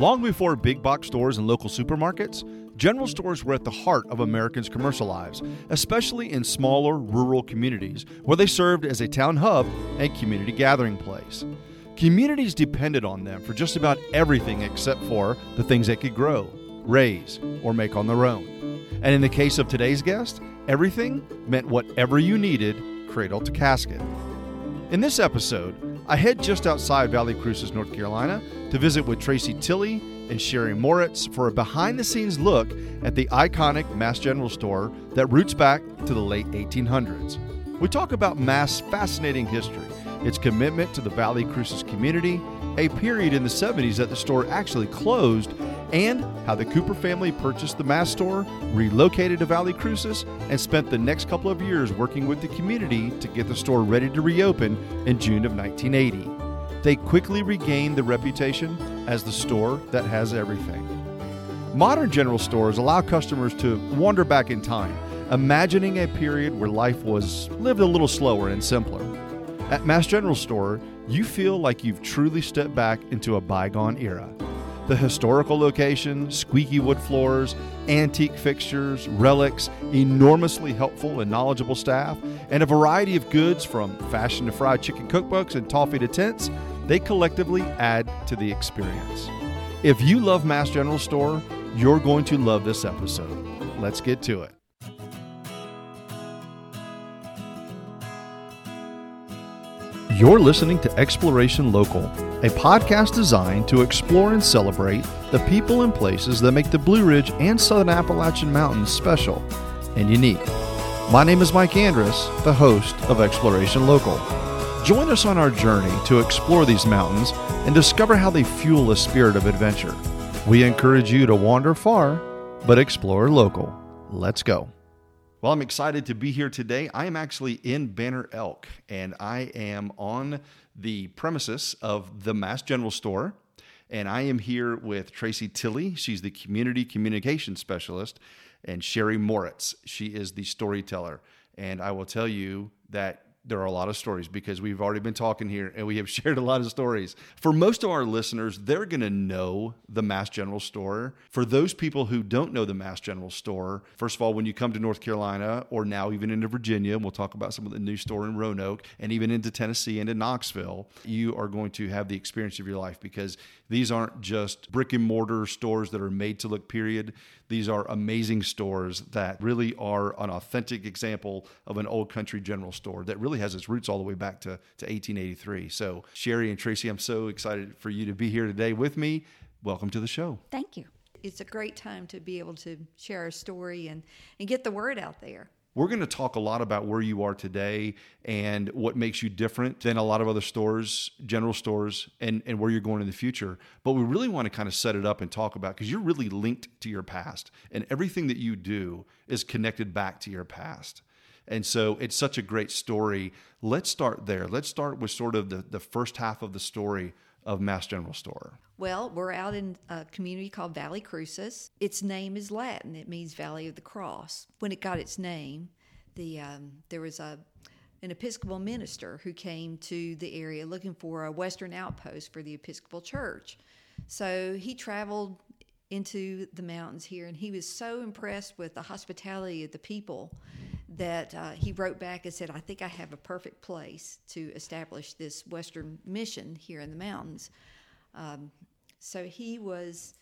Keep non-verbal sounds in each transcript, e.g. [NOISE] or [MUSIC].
Long before big box stores and local supermarkets, general stores were at the heart of Americans' commercial lives, especially in smaller rural communities where they served as a town hub and community gathering place. Communities depended on them for just about everything except for the things they could grow, raise, or make on their own. And in the case of today's guest, everything meant whatever you needed, cradle to casket. In this episode, I head just outside Valle Crucis, North Carolina, to visit with Tracy Tilley and Sherry Moritz for a behind the scenes look at the iconic Mast General Store that roots back to the late 1800s. We talk about Mast' fascinating history, its commitment to the Valle Crucis community, a period in the 70s that the store actually closed, and how the Cooper family purchased the Mast store, relocated to Valle Crucis, and spent the next couple of years working with the community to get the store ready to reopen in June of 1980. They quickly regained the reputation as the store that has everything. Modern general stores allow customers to wander back in time, imagining a period where life was lived a little slower and simpler. At Mast General Store, you feel like you've truly stepped back into a bygone era. The historical location, squeaky wood floors, antique fixtures, relics, enormously helpful and knowledgeable staff, and a variety of goods from fashion to fried chicken cookbooks and toffee to tents, they collectively add to the experience. If you love Mast General Store, you're going to love this episode. Let's get to it. You're listening to Exploration Local, a podcast designed to explore and celebrate the people and places that make the Blue Ridge and Southern Appalachian Mountains special and unique. My name is Mike Andrus, the host of Exploration Local. Join us on our journey to explore these mountains and discover how they fuel a spirit of adventure. We encourage you to wander far, but explore local. Let's go. Well, I'm excited to be here today. I am actually in Banner Elk, and I am on the premises of the Mast General Store. And I am here with Tracy Tilley. She's the community communication specialist, and Sherry Moritz. She is the storyteller. And I will tell you that there are a lot of stories because we've already been talking here and we have [LAUGHS] shared a lot of stories. For most of our listeners, they're going to know the Mast General Store. For those people who don't know the Mast General Store, first of all, when you come to North Carolina or now even into Virginia, and we'll talk about some of the new store in Roanoke and even into Tennessee and in Knoxville, you are going to have the experience of your life because these aren't just brick and mortar stores that are made to look period. These are amazing stores that really are an authentic example of an old country general store that really has its roots all the way back to, to 1883. So, Sherry and Tracy, I'm so excited for you to be here today with me. Welcome to the show. Thank you. It's a great time to be able to share our story and, and get the word out there. We're going to talk a lot about where you are today and what makes you different than a lot of other stores, general stores, and, and where you're going in the future. But we really want to kind of set it up and talk about because you're really linked to your past, and everything that you do is connected back to your past. And so it's such a great story. Let's start there. Let's start with sort of the, the first half of the story of Mast General Store. Well, we're out in a community called Valle Crucis. Its name is Latin. It means Valley of the Cross. When it got its name, the um, there was a an Episcopal minister who came to the area looking for a Western outpost for the Episcopal Church. So he traveled into the mountains here, and he was so impressed with the hospitality of the people that uh, he wrote back and said, I think I have a perfect place to establish this Western mission here in the mountains. Um, so he was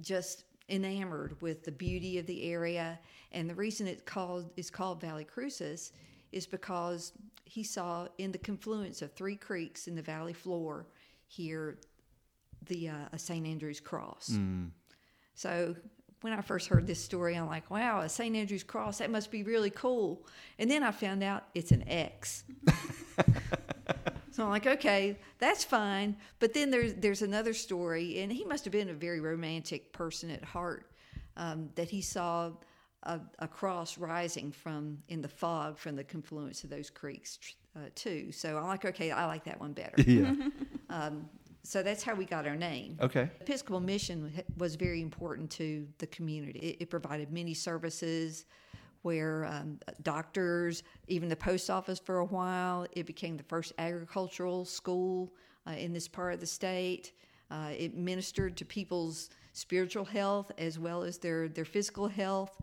just enamored with the beauty of the area, and the reason it called is called Valle Crucis is because he saw in the confluence of three creeks in the valley floor here the uh, St. Andrew's Cross. Mm. So when I first heard this story, I'm like, wow, a St. Andrew's Cross, that must be really cool. And then I found out it's an X. [LAUGHS] So I'm like, okay, that's fine. But then there's there's another story, and he must have been a very romantic person at heart. Um, that he saw a, a, cross rising from in the fog from the confluence of those creeks uh, too. So I'm like, okay, I like that one better. [LAUGHS] Yeah. um, so that's how we got our name. Okay. Episcopal mission was very important to the community. It, it provided many services where um, doctors, even the post office for a while, it became the first agricultural school uh, in this part of the state. Uh, it ministered to people's spiritual health as well as their, their physical health.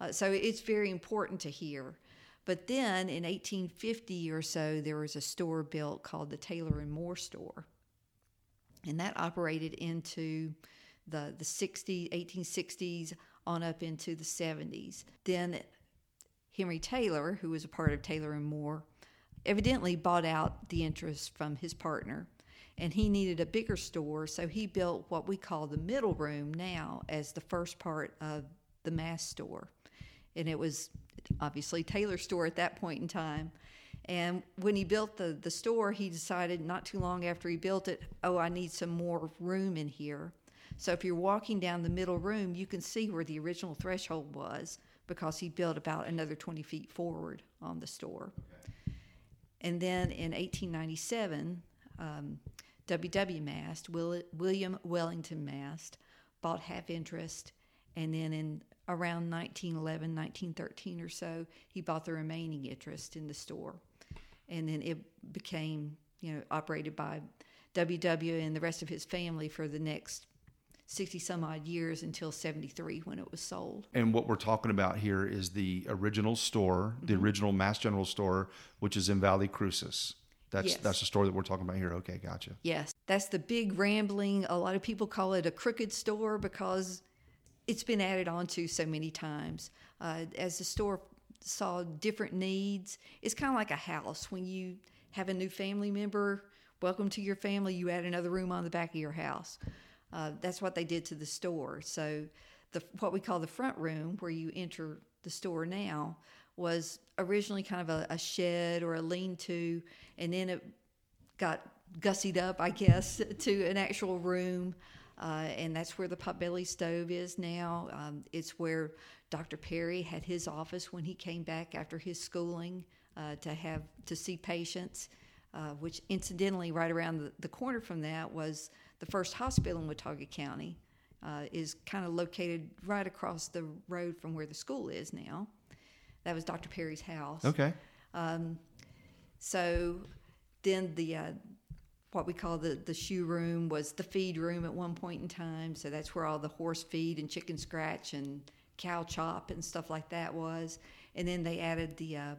Uh, so it's very important to hear. But then in 1850 or so, there was a store built called the Taylor and Moore store. And that operated into the, the 60, 1860s on up into the 70s. Then Henry Taylor, who was a part of Taylor and Moore, evidently bought out the interest from his partner and he needed a bigger store, so he built what we call the middle room now as the first part of the Mast store. And it was obviously Taylor's store at that point in time. And when he built the, the store, he decided not too long after he built it, oh, I need some more room in here. So if you're walking down the middle room, you can see where the original threshold was because he built about another 20 feet forward on the store. And then in 1897, um, W.W. Mast, William Wellington Mast, bought half interest, and then in around 1911, 1913 or so, he bought the remaining interest in the store. And then it became, you know, operated by WW and the rest of his family for the next 60 some odd years until 73 when it was sold. And what we're talking about here is the original store, the mm-hmm. original Mast General store, which is in Valle Crucis. That's yes. that's the store that we're talking about here. Okay, gotcha. Yes, that's the big rambling. A lot of people call it a crooked store because it's been added on to so many times. Uh, as the store saw different needs, it's kind of like a house. When you have a new family member, welcome to your family. You add another room on the back of your house. Uh, that's what they did to the store. So, the what we call the front room, where you enter the store now, was originally kind of a, a shed or a lean-to, and then it got gussied up, I guess, [LAUGHS] to an actual room. Uh, and that's where the potbelly stove is now. Um, it's where Dr. Perry had his office when he came back after his schooling uh, to have to see patients. Uh, which incidentally, right around the, the, corner from that was the first hospital in Watauga County. Uh, is kind of located right across the road from where the school is now. That was Dr. Perry's house. Okay. Um, so then the uh, what we call the the shoe room was the feed room at one point in time. So that's where all the horse feed and chicken scratch and cow chop and stuff like that was. And then they added the uh,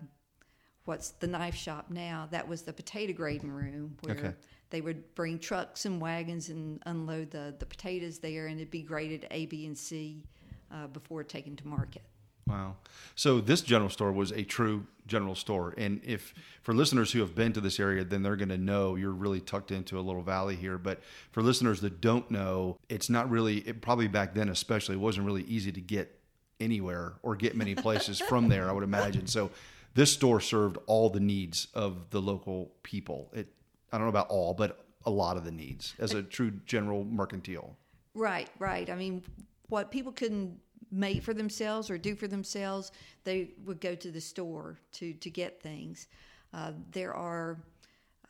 what's the knife shop now. That was the potato grading room where okay. they would bring trucks and wagons and unload the the potatoes there, and it'd be graded A, B, and C uh, before taken to market. Wow. So this general store was a true general store. And if for listeners who have been to this area, then they're going to know you're really tucked into a little valley here. But for listeners that don't know, it's not really, it probably back then especially, it wasn't really easy to get anywhere or get many places from there, I would imagine. So this store served all the needs of the local people. It, I don't know about all, but a lot of the needs as a true general mercantile. Right, right. I mean, what people couldn't make for themselves or do for themselves, they would go to the store to, to get things. Uh, there are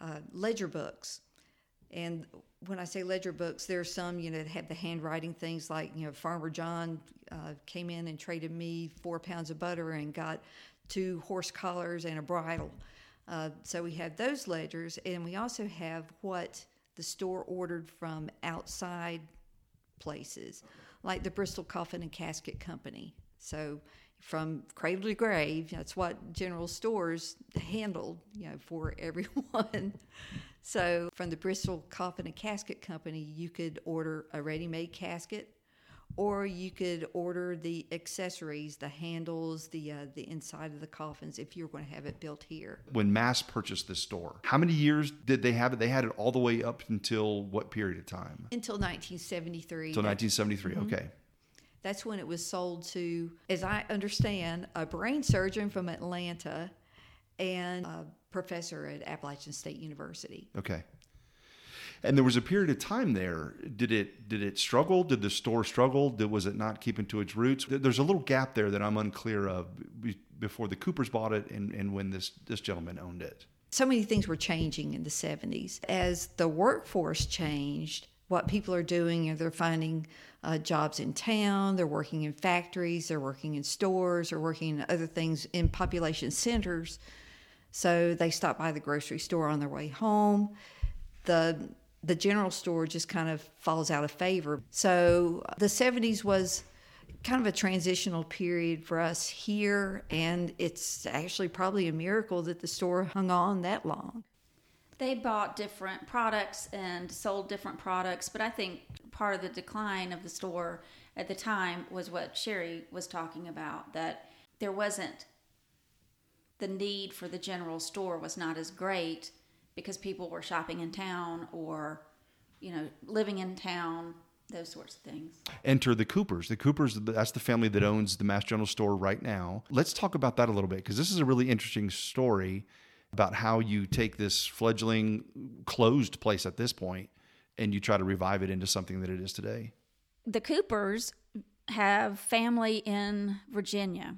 uh, ledger books. And when I say ledger books, there are some, you know, that have the handwriting things like, you know, Farmer John uh, came in and traded me four pounds of butter and got two horse collars and a bridle. Uh, so we have those ledgers, and we also have what the store ordered from outside places like the Bristol Coffin and Casket Company. So from cradle to grave, that's what general stores handled, you know, for [LAUGHS] everyone. So from the Bristol Coffin and Casket Company, you could order a ready-made casket or you could order the accessories, the handles, the uh, the inside of the coffins, if you're going to have it built here. When Mast purchased this store, how many years did they have it? They had it all the way up until what period of time? Until 1973. Until 1973. Mm-hmm. Okay. That's when it was sold to, as I understand, a brain surgeon from Atlanta and a professor at Appalachian State University. Okay. And there was a period of time there. Did it did it struggle? Did the store struggle? Did, was it not keeping to its roots? There's a little gap there that I'm unclear of before the Coopers bought it and, and when this this gentleman owned it. So many things were changing in the 70s. As the workforce changed, what people are doing they're finding uh, jobs in town, they're working in factories, they're working in stores, they're working in other things in population centers. So they stop by the grocery store on their way home. The the general store just kind of falls out of favor. So the 70s was kind of a transitional period for us here, and it's actually probably a miracle that the store hung on that long. They bought different products and sold different products, but I think part of the decline of the store at the time was what Sherry was talking about that there wasn't the need for the general store was not as great because people were shopping in town or you know living in town those sorts of things. Enter the coopers. The coopers that's the family that owns the Mast general store right now. Let's talk about that a little bit because this is a really interesting story about how you take this fledgling closed place at this point and you try to revive it into something that it is today. The coopers have family in virginia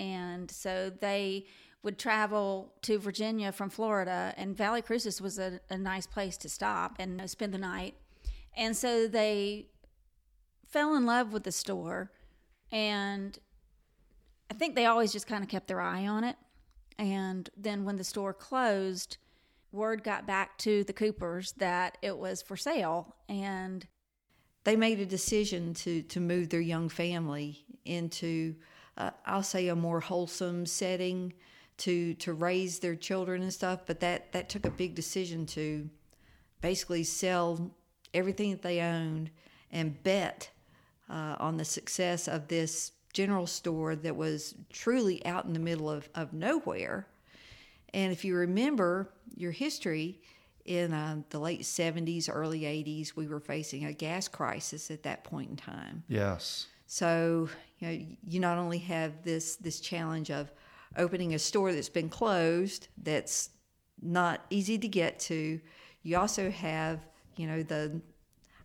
and so they would travel to Virginia from Florida, and Valle Crucis was a, a nice place to stop and spend the night. And so they fell in love with the store, and I think they always just kind of kept their eye on it. And then when the store closed, word got back to the Coopers that it was for sale, and they made a decision to to move their young family into uh, I'll say a more wholesome setting to to raise their children and stuff. But that that took a big decision to basically sell everything that they owned and bet uh, on the success of this general store that was truly out in the middle of, of nowhere. And if you remember your history, in uh, the late 70s, early 80s, we were facing a gas crisis at that point in time. Yes. So, you know, you not only have this this challenge of opening a store that's been closed, that's not easy to get to. You also have, you know, the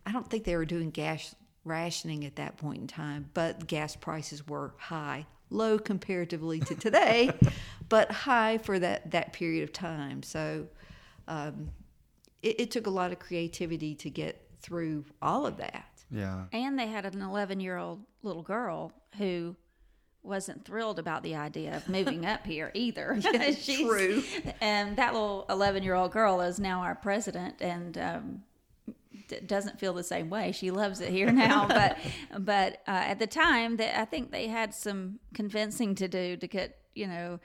I don't think they were doing gas rationing at that point in time, but gas prices were high, low comparatively to today, [LAUGHS] but high for that that period of time. So um, it, it took a lot of creativity to get through all of that. Yeah. And they had an 11 year old little girl who wasn't thrilled about the idea of moving up [LAUGHS] here either. Yeah, [LAUGHS] true. And that little 11 year old girl is now our president and um, d- doesn't feel the same way. She loves it here now. [LAUGHS] but but uh, at the time, that I think they had some convincing to do to get, you know,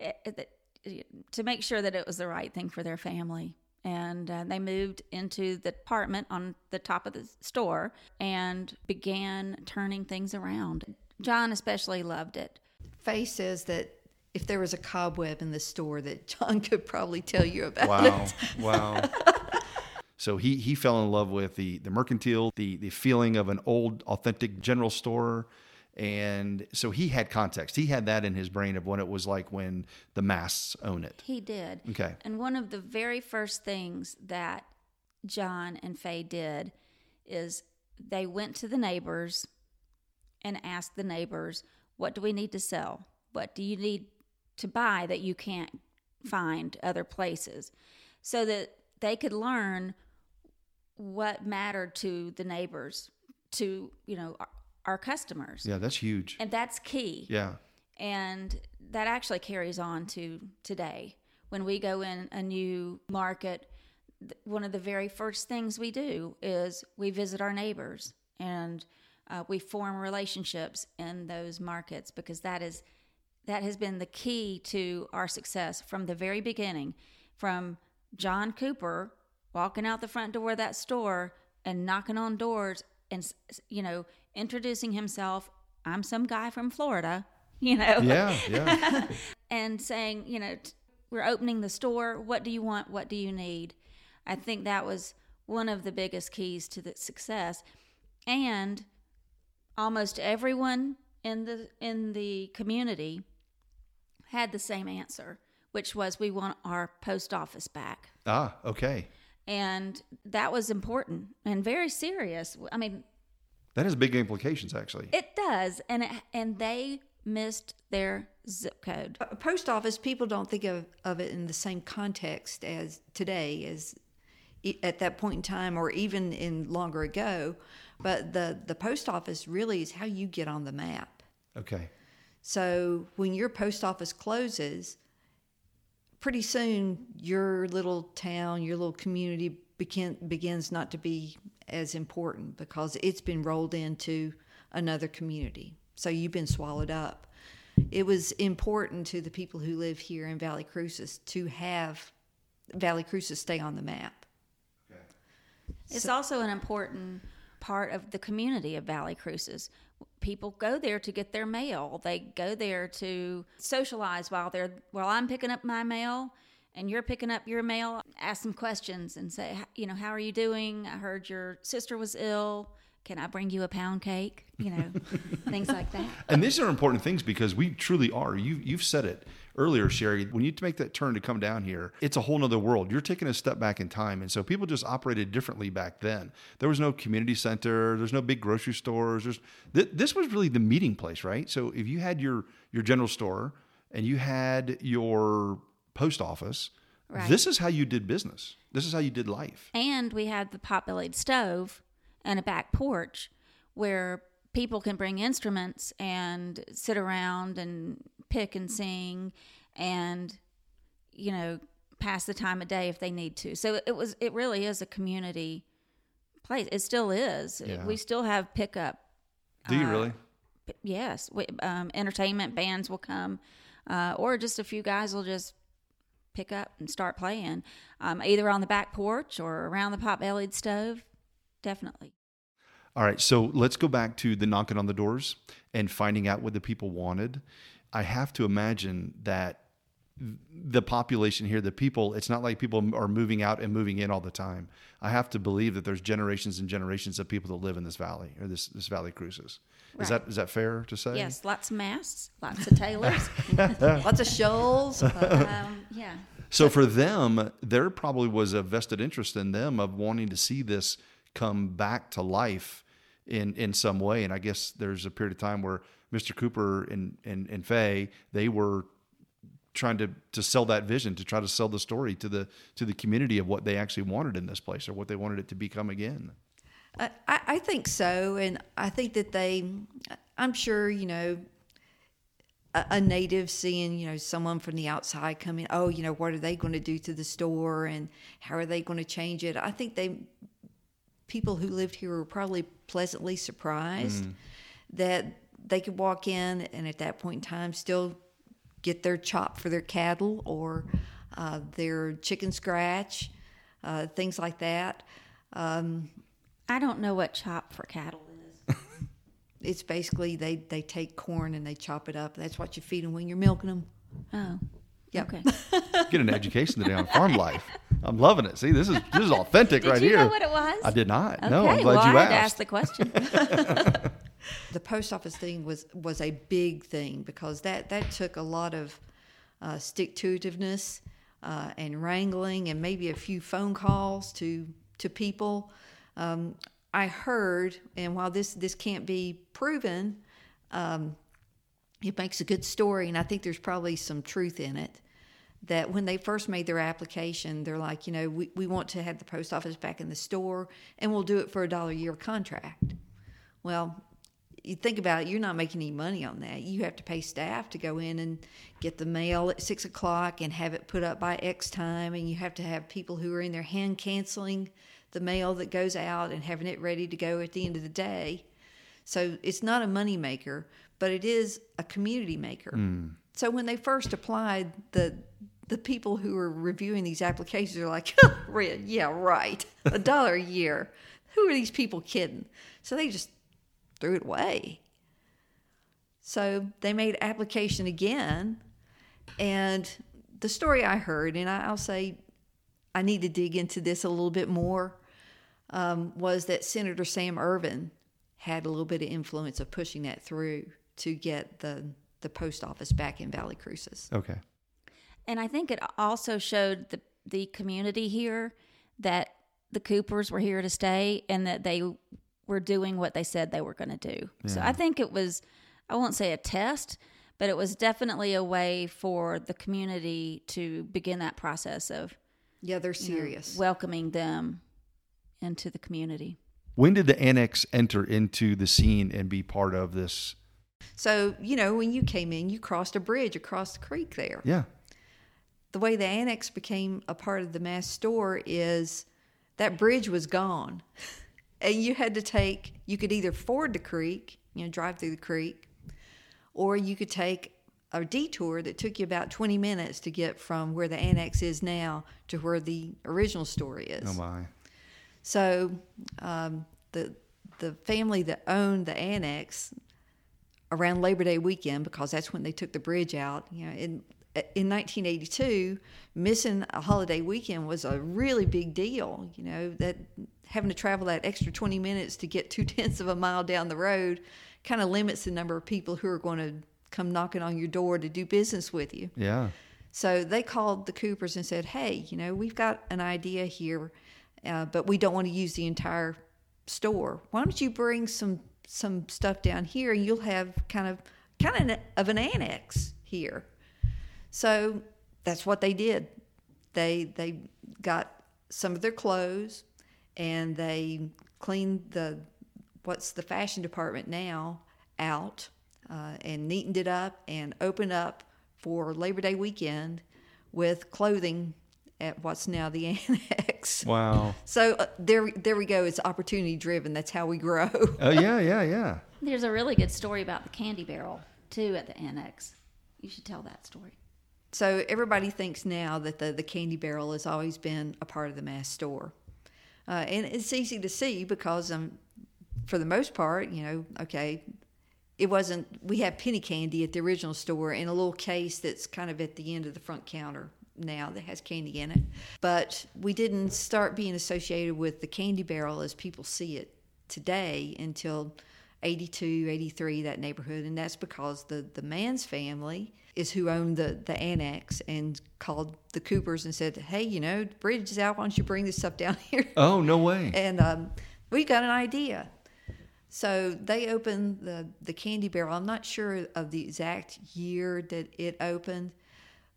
eh, eh, to make sure that it was the right thing for their family and uh, they moved into the apartment on the top of the store and began turning things around. John especially loved it. Faye says that if there was a cobweb in the store, that John [LAUGHS] could probably tell you about wow. it. [LAUGHS] Wow. So he he fell in love with the the mercantile, the the feeling of an old authentic general store, and so he had context. He had that in his brain of what it was like when the masts own it. He did. Okay. And one of the very first things that John and Faye did is they went to the neighbors and asked the neighbors, What do we need to sell? What do you need to buy that you can't find other places? So that they could learn what mattered to the neighbors, to, you know, our customers. Yeah, that's huge. And that's key. Yeah. And that actually carries on to today. When we go in a new market, one of the very first things we do is we visit our neighbors and uh, we form relationships in those markets because that is that has been the key to our success from the very beginning from john cooper walking out the front door of that store and knocking on doors and you know introducing himself i'm some guy from florida [LAUGHS] you know? Yeah yeah. [LAUGHS] And saying you know we're opening the store. What do you want? What do you need? I think that was one of the biggest keys to the success. And almost everyone in the in the community had the same answer which was we want our post office back. Ah okay and that was important and very serious i mean that has big implications, actually. It does, and it, and they missed their zip code. A post office, people don't think of, of it in the same context as today, as at that point in time, or even in longer ago. But the the post office really is how you get on the map. Okay. So when your post office closes, pretty soon your little town, your little community begin, begins not to be as important because it's been rolled into another community. So you've been swallowed up. It was important to the people who live here in Valle Crucis to have Valle Crucis stay on the map. It's so, also an important part of the community of Valle Crucis. People go there to get their mail. They go there to socialize while they're while I'm picking up my mail and you're picking up your mail. Ask some questions and say, you know, how are you doing? I heard your sister was ill. Can I bring you a pound cake? You know, [LAUGHS] things like that. And these are important things because we truly are. You you've said it earlier, Sherry, when you make that turn to come down here, it's a whole nother world. You're taking a step back in time. And so people just operated differently back then. There was no community center, there's no big grocery stores. There's th- this was really the meeting place, right? So if you had your your general store and you had your post office, right. this is how you did business. This is how you did life. And we had the pot-bellied stove and a back porch where people can bring instruments and sit around and pick and sing and you know pass the time of day if they need to. So it was it really is a community place. It still is. Yeah. we still have pickup do you uh, really? yes. We, um, entertainment bands will come uh, or just a few guys will just pick up and start playing um, either on the back porch or around the pot bellied stove. Definitely. All right. So let's go back to the knocking on the doors and finding out what the people wanted I have to imagine that the population here, the people, it's not like people are moving out and moving in all the time. I have to believe that there's generations and generations of people that live in this valley or this, this Valle Crucis. Right. Is that is that fair to say? Yes, lots of Masts, lots of Taylors, [LAUGHS] lots of shoals. Um, yeah. So for them, there probably was a vested interest in them of wanting to see this come back to life in in some way. And I guess there's a period of time where Mr. Cooper and and and Faye, they were trying to to sell that vision, to try to sell the story to the to the community of what they actually wanted in this place or what they wanted it to become again. I, I think so, and I think that they, I'm sure you know, a, a native seeing you know someone from the outside coming, oh, you know, what are they going to do to the store, and how are they going to change it? I think they, people who lived here were probably pleasantly surprised mm. that they could walk in and at that point in time still get their chop for their cattle or uh, their chicken scratch, uh, things like that. Um, I don't know what chop for cattle is. [LAUGHS] it's basically they, they take corn and they chop it up. That's what you feed them when you're milking them. Oh. Yep. Okay. [LAUGHS] Get an education today on farm life. I'm loving it. See, this is this is authentic did right here. Did you. Know what it was? I did not. Okay, no, I'm glad well, you I asked. had to ask the question. [LAUGHS] the post office thing was was a big thing because that that took a lot of uh, stick to itiveness uh, and wrangling and maybe a few phone calls to to people. Um, I heard, and while this this can't be proven, um, it makes a good story, and I think there's probably some truth in it. That when they first made their application, they're like, you know, we, we want to have the post office back in the store, and we'll do it for a dollar a year contract. Well, you think about it, you're not making any money on that. You have to pay staff to go in and get the mail at six o'clock and have it put up by X time, and you have to have people who are in there hand canceling the mail that goes out and having it ready to go at the end of the day. So it's not a money maker, but it is a community maker. Mm. So when they first applied, the the people who were reviewing these applications are like, [LAUGHS] yeah, right, a dollar a year. Who are these people kidding? So they just threw it away. So they made application again, and the story I heard, and I'll say I need to dig into this a little bit more, um, was that Senator Sam Ervin had a little bit of influence of pushing that through to get the the post office back in Valle Crucis. Okay. And I think it also showed the the community here that the Coopers were here to stay and that they were doing what they said they were going to do. Yeah. So I think it was, I won't say a test, but it was definitely a way for the community to begin that process of yeah, they're serious know, welcoming them into the community. When did the annex enter into the scene and be part of this? So, you know, when you came in, you crossed a bridge across the creek there. Yeah. The way the annex became a part of the Mast store is that bridge was gone. [LAUGHS] And you had to take, you could either ford the creek, you know, drive through the creek, or you could take a detour that took you about 20 minutes to get from where the annex is now to where the original store is. Oh my. So um, the the family that owned the annex around Labor Day weekend, because that's when they took the bridge out. You know, in in 1982, missing a holiday weekend was a really big deal. You know that having to travel that extra 20 minutes to get two [LAUGHS] tenths of a mile down the road kind of limits the number of people who are going to come knocking on your door to do business with you. Yeah. So they called the Coopers and said, "Hey, you know, we've got an idea here, uh, but we don't want to use the entire store. Why don't you bring some some stuff down here, and you'll have kind of kind of of an annex here." So that's what they did. They they got some of their clothes, and they cleaned the what's the fashion department now out uh, and neatened it up and opened up for Labor Day weekend with clothing at what's now the [LAUGHS] annex. Wow. So uh, there, there we go. It's opportunity driven. That's how we grow. [LAUGHS] Oh yeah, yeah, yeah. There's a really good story about the candy barrel too at the annex. You should tell that story. So everybody thinks now that the, the candy barrel has always been a part of the Mast store. Uh, and it's easy to see because, um, for the most part, you know, okay, it wasn't, we have penny candy at the original store in a little case that's kind of at the end of the front counter now that has candy in it. But we didn't start being associated with the candy barrel as people see it today until 82, 83, that neighborhood. And that's because the, the Mans family is who owned the, the annex and called the Coopers and said, hey, you know, the bridge is out. Why don't you bring this stuff [LAUGHS] down here? Oh no way. And um, we got an idea. So they opened the, the candy barrel. I'm not sure of the exact year that it opened,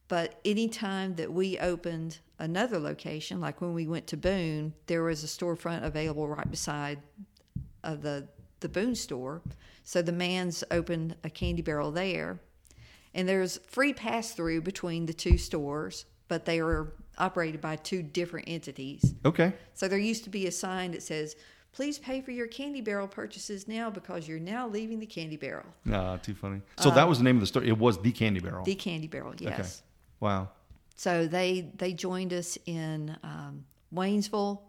but anytime that we opened another location, like when we went to Boone, there was a storefront available right beside of the the Boone store. So the man's opened a candy barrel there, and there's free pass through between the two stores, but they are operated by two different entities. Okay. So there used to be a sign that says, "Please pay for your candy barrel purchases now because you're now leaving the candy barrel." Ah, too funny. So that was the name of the store. It was the Candy Barrel. The candy barrel, yes. Okay. Wow. So they they joined us in um, Waynesville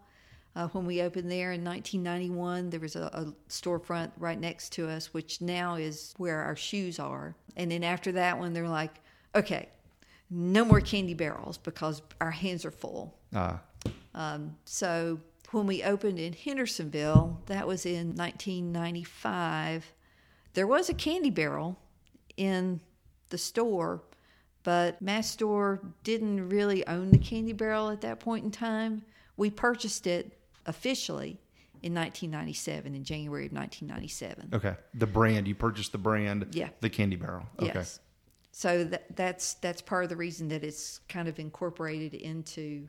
uh, when we opened there in 1991. There was a, a storefront right next to us, which now is where our shoes are. And then after that one, they're like, "Okay, no more candy barrels because our hands are full." Ah. So when we opened in Hendersonville, that was in 1995, there was a candy barrel in the store, but Mast Store didn't really own the candy barrel at that point in time. We purchased it officially in 1997, in January of 1997. Okay. The brand you purchased the brand. Yeah. The Candy Barrel. Okay. Yes. So that, that's that's part of the reason that it's kind of incorporated into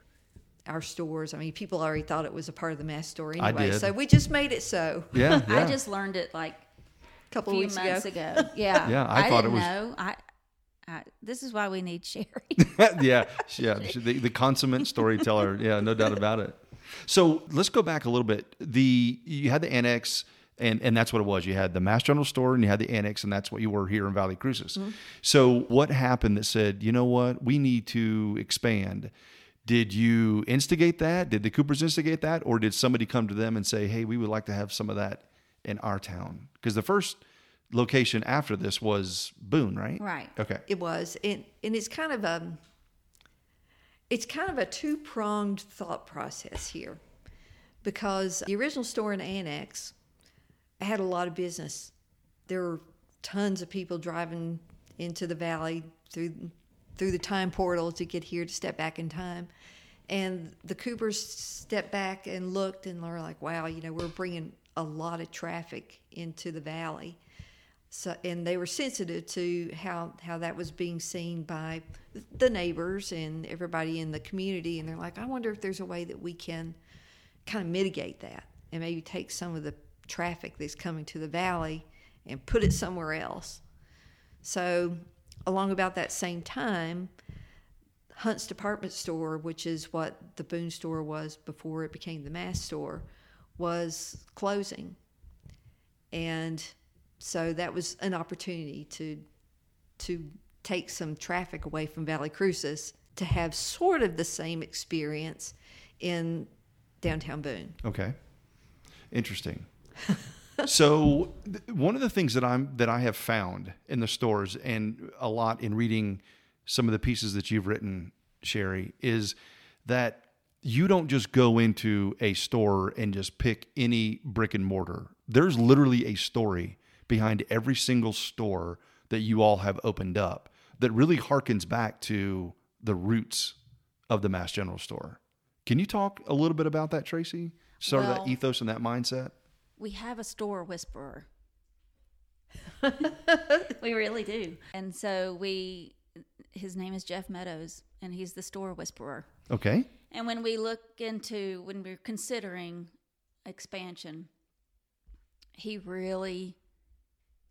our stores. I mean, people already thought it was a part of the Mast store I anyway. did. So we just made it so. Yeah. [LAUGHS] yeah. I just learned it like A couple a few weeks months ago. ago. [LAUGHS] Yeah. Yeah, I thought it didn't was- Know. I, I, this is why we need Sherry. [LAUGHS] yeah, yeah. The, the consummate storyteller. Yeah, no doubt about it. So let's go back a little bit. The you had the annex, and and that's what it was. You had the Mast General Store, and you had the annex, and that's what you were here in Valle Crucis. Mm-hmm. So what happened that said, you know what, we need to expand? Did you instigate that? Did the Coopers instigate that, or did somebody come to them and say, hey, we would like to have some of that in our town? Because the first location after this was Boone, right? Right. Okay. It was, and and it's kind of a it's kind of a two pronged thought process here, because the original store and annex had a lot of business. There were tons of people driving into the valley through through the time portal to get here to step back in time. And the Coopers stepped back and looked and were like, wow, you know, we're bringing a lot of traffic into the valley. So, and they were sensitive to how, how that was being seen by the neighbors and everybody in the community. And they're like, I wonder if there's a way that we can kind of mitigate that and maybe take some of the traffic that's coming to the valley and put it somewhere else. So, along about that same time, Hunt's department store, which is what the Boone store was before it became the Mast store, was closing. And so that was an opportunity to to take some traffic away from Valle Crucis to have sort of the same experience in downtown Boone. Okay. Interesting. [LAUGHS] so th- one of the things that I'm that I have found in the stores and a lot in reading some of the pieces that you've written, Sherry, is that you don't just go into a store and just pick any brick and mortar. There's literally a story behind every single store that you all have opened up that really harkens back to the roots of the Mast General Store. Can you talk a little bit about that, Tracy? Sort of that ethos and that mindset? We have a store whisperer. [LAUGHS] we really do. And so we his name is Jeff Meadows and he's the store whisperer. Okay. And when we look into when we're considering expansion, he really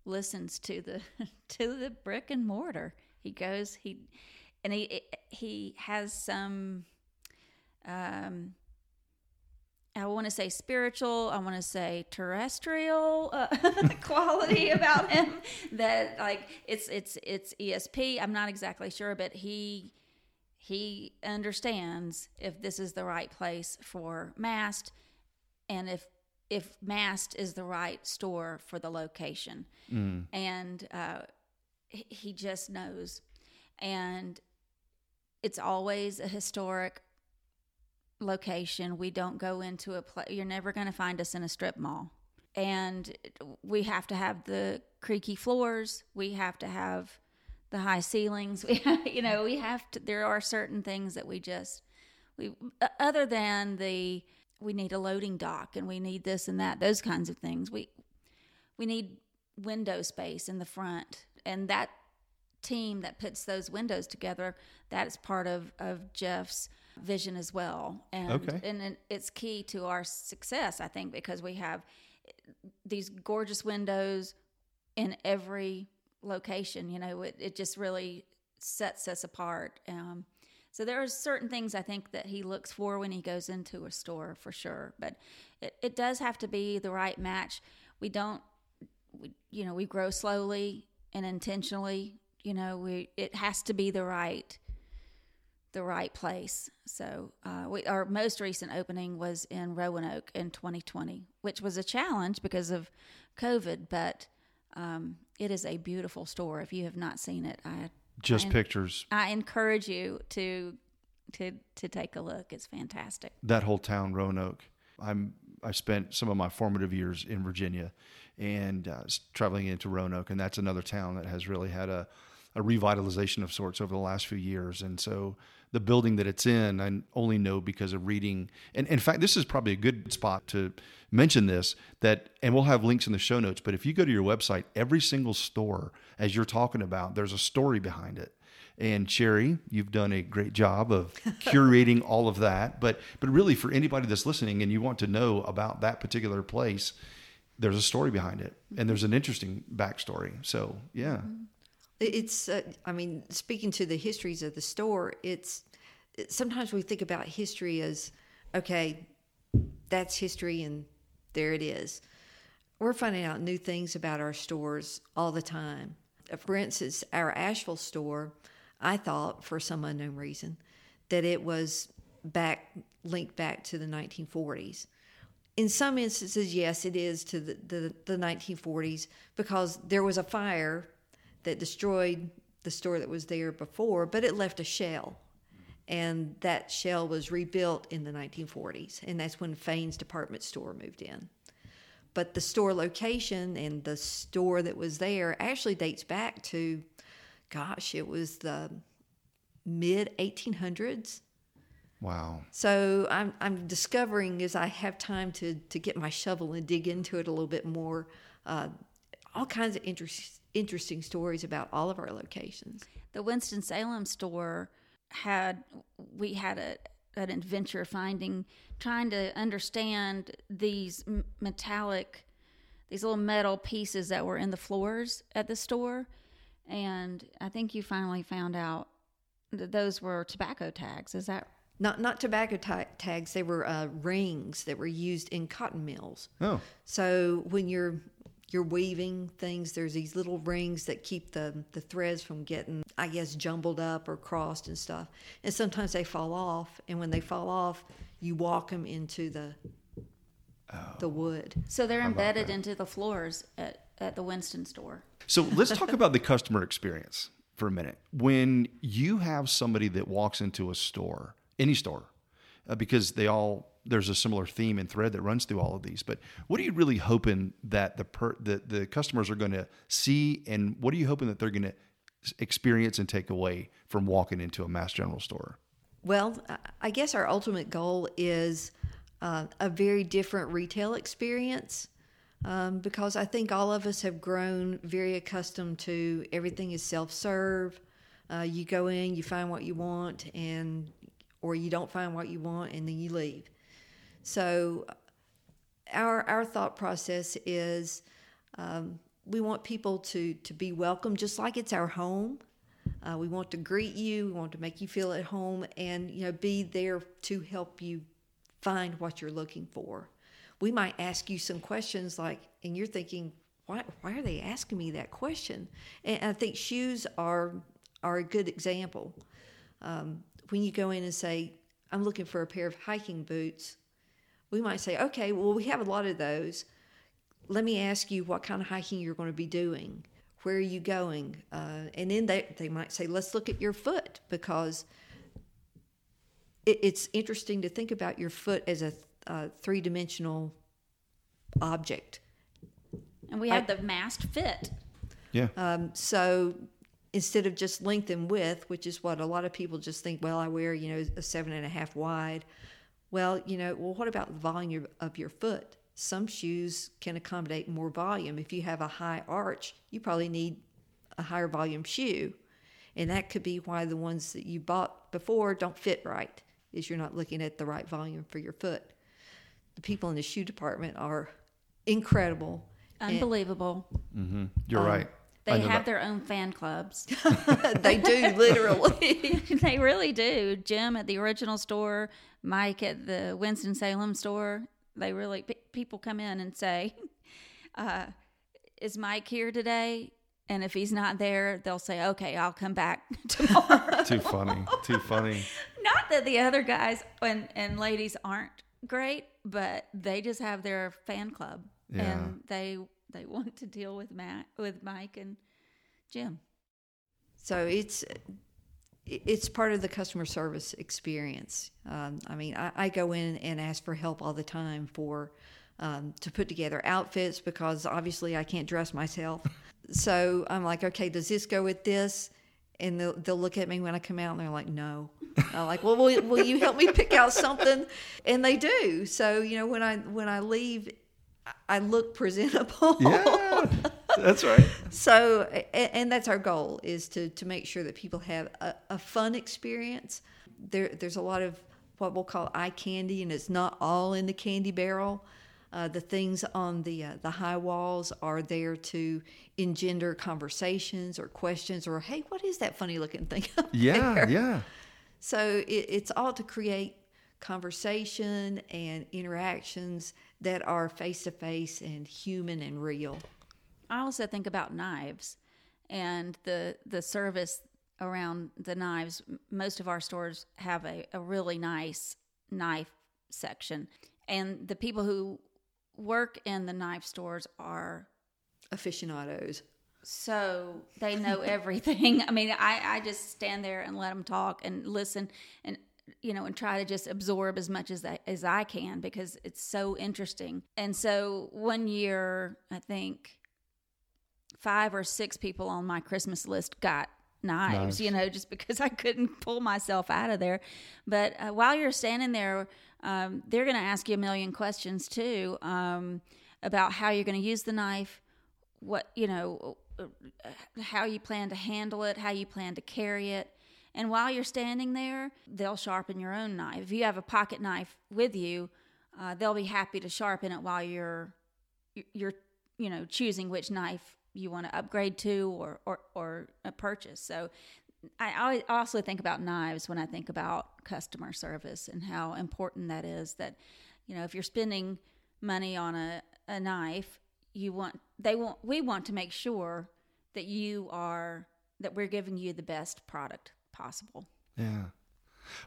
listens to the [LAUGHS] to the brick and mortar. He goes he and he he has some um I want to say spiritual, I want to say terrestrial uh, [LAUGHS] quality [LAUGHS] about him that like it's it's it's ESP. I'm not exactly sure, but he he understands if this is the right place for mast and if if mast is the right store for the location. And uh, he- just knows. And it's always a historic location. We don't go into a place you're never going to find us in a strip mall. And we have to have the creaky floors. We have to have the high ceilings. [LAUGHS] We you know we have to there are certain things that we just we other than the we need a loading dock and we need this and that those kinds of things. We we need window space in the front. And that team that puts those windows together that is part of of jeff's vision as well. And Okay. and it's key to our success i think because we have these gorgeous windows in every location you know it, it just really sets us apart. Um, so there are certain things i think that he looks for when he goes into a store for sure. But it, it does have to be the right match. We don't we, you know we grow slowly and intentionally. You know we it has to be the right the right place. So uh, we, our most recent opening was in roanoke in 2020 which was a challenge because of covid but um, it is a beautiful store. If you have not seen it i Just I- pictures. i encourage you to to to take a look it's fantastic That whole town, Roanoke. I'm I spent some of my formative years in Virginia, and uh, traveling into Roanoke, and that's another town that has really had a a revitalization of sorts over the last few years. And so the building that it's in, I only know because of reading. And in fact, this is probably a good spot to mention this that, and we'll have links in the show notes. But if you go to your website, every single store, as you're talking about, there's a story behind it. And Sherry, you've done a great job of [LAUGHS] curating all of that. But but really, for anybody that's listening and you want to know about that particular place, there's a story behind it, and there's an interesting backstory. So yeah, It- It's, uh, I mean, speaking to the histories of the store, it's it, sometimes we think about history as, okay, that's history and there it is. We're finding out new things about our stores all the time. For instance, our Asheville store, I thought for some unknown reason that it was back linked back to the 1940s. In some instances, yes, it is to the, the, the 1940s because there was a fire that destroyed the store that was there before, but it left a shell. And that shell was rebuilt in the 1940s. And that's when Fane's department store moved in. But the store location and the store that was there actually dates back to, gosh, it was the mid 1800s. wow, So I'm I'm discovering as I have time to to get my shovel and dig into it a little bit more, uh, all kinds of interest, interesting stories about all of our locations. the Winston Salem store had we had a an adventure finding trying to understand these metallic these little metal pieces that were in the floors at the store and I think you finally found out that those were tobacco tags. Is that Not not tobacco ta- tags. They were uh, rings that were used in cotton mills. Oh, So when you're you're weaving things, there's these little rings that keep the the threads from getting, I guess, jumbled up or crossed and stuff. And sometimes they fall off, and when they fall off, you walk them into the the oh. wood. so? They're embedded into the floors at, at the Winston store. So let's talk [LAUGHS] about the customer experience for a minute. When you have somebody that walks into a store, any store, uh, because they all there's a similar theme and thread that runs through all of these. But what are you really hoping that the per, the, the customers are going to see, and what are you hoping that they're going to experience and take away from walking into a Mast general store? Well, I- guess our ultimate goal is uh, a very different retail experience um, because I think all of us have grown very accustomed to everything is self serve. Uh, you go in, you find what you want, and or you don't find what you want, and then you leave. So, our our thought process is um, we want people to to be welcome, just like it's our home. Uh, we want to greet you. We want to make you feel at home, and you know, be there to help you find what you're looking for. We might ask you some questions like, and you're thinking, why, why are they asking me that question? And I think shoes are are a good example. Um, when you go in and say, I'm looking for a pair of hiking boots, we might say, okay, well, we have a lot of those. Let me ask you what kind of hiking you're going to be doing. Where are you going? Uh, and then they, they might say, let's look at your foot because it, it's interesting to think about your foot as a uh, three dimensional object. And we have the Mast fit. Yeah. Um, so instead of just length and width, which is what a lot of people just think, well, I wear, you know, a seven and a half wide. Well, you know, well, what about the volume of your foot? Some shoes can accommodate more volume. If you have a high arch, you probably need a higher volume shoe. And that could be why the ones that you bought before don't fit right, is you're not looking at the right volume for your foot. The people in the shoe department are incredible. Unbelievable. mm-hmm You're right. I They have that. their own fan clubs. [LAUGHS] they do, literally. [LAUGHS] they really do. Jim at the original store, Mike at the Winston Salem store. They really pe- people come in and say, uh, "Is Mike here today?" And if he's not there, they'll say, "Okay, I'll come back [LAUGHS] tomorrow." Too funny. Too funny. not that the other guys and and ladies aren't great, but they just have their fan club, Yeah. and they they want to deal with Matt with Mike and Jim. So it's it's part of the customer service experience. Um, I mean, I, I go in and ask for help all the time for um, to put together outfits because obviously I can't dress myself. [LAUGHS] so I'm like, okay, does this go with this? And they'll, they'll look at me when I come out and they're like, no. [LAUGHS] I'm like, well, will, will you help me pick out something? And they do. So you know, when I when I leave, I look presentable. Yeah. That's right. [LAUGHS] So, a- and that's our goal is to, to make sure that people have a, a fun experience. There, there's a lot of what we'll call eye candy, and it's not all in the candy barrel. Uh, the things on the uh, the high walls are there to engender conversations or questions, or hey, what is that funny looking thing? up Yeah. there?" Yeah. So it, it's all to create conversation and interactions that are face to face and human and real. I also think about knives and the the service around the knives. Most of our stores have a, a really nice knife section, and the people who work in the knife stores are Aficionados. so they know everything. [LAUGHS] I mean, I, I just stand there and let them talk and listen and you know and try to just absorb as much as that as I can because it's so interesting. And so one year, I think five or six people on my Christmas list got knives, Knives. you know, just because I couldn't pull myself out of there. But uh, while you're standing there, um, they're going to ask you a million questions too um, about how you're going to use the knife, what, you know, uh, how you plan to handle it, how you plan to carry it. And while you're standing there, they'll sharpen your own knife. If you have a pocket knife with you, uh, they'll be happy to sharpen it while you're you're you know choosing which knife you want to upgrade to or or, or uh, purchase. So I also think about knives when I think about customer service and how important that is. That you know, if you're spending money on a, a knife, you want they want we want to make sure that you are that we're giving you the best product possible. Yeah,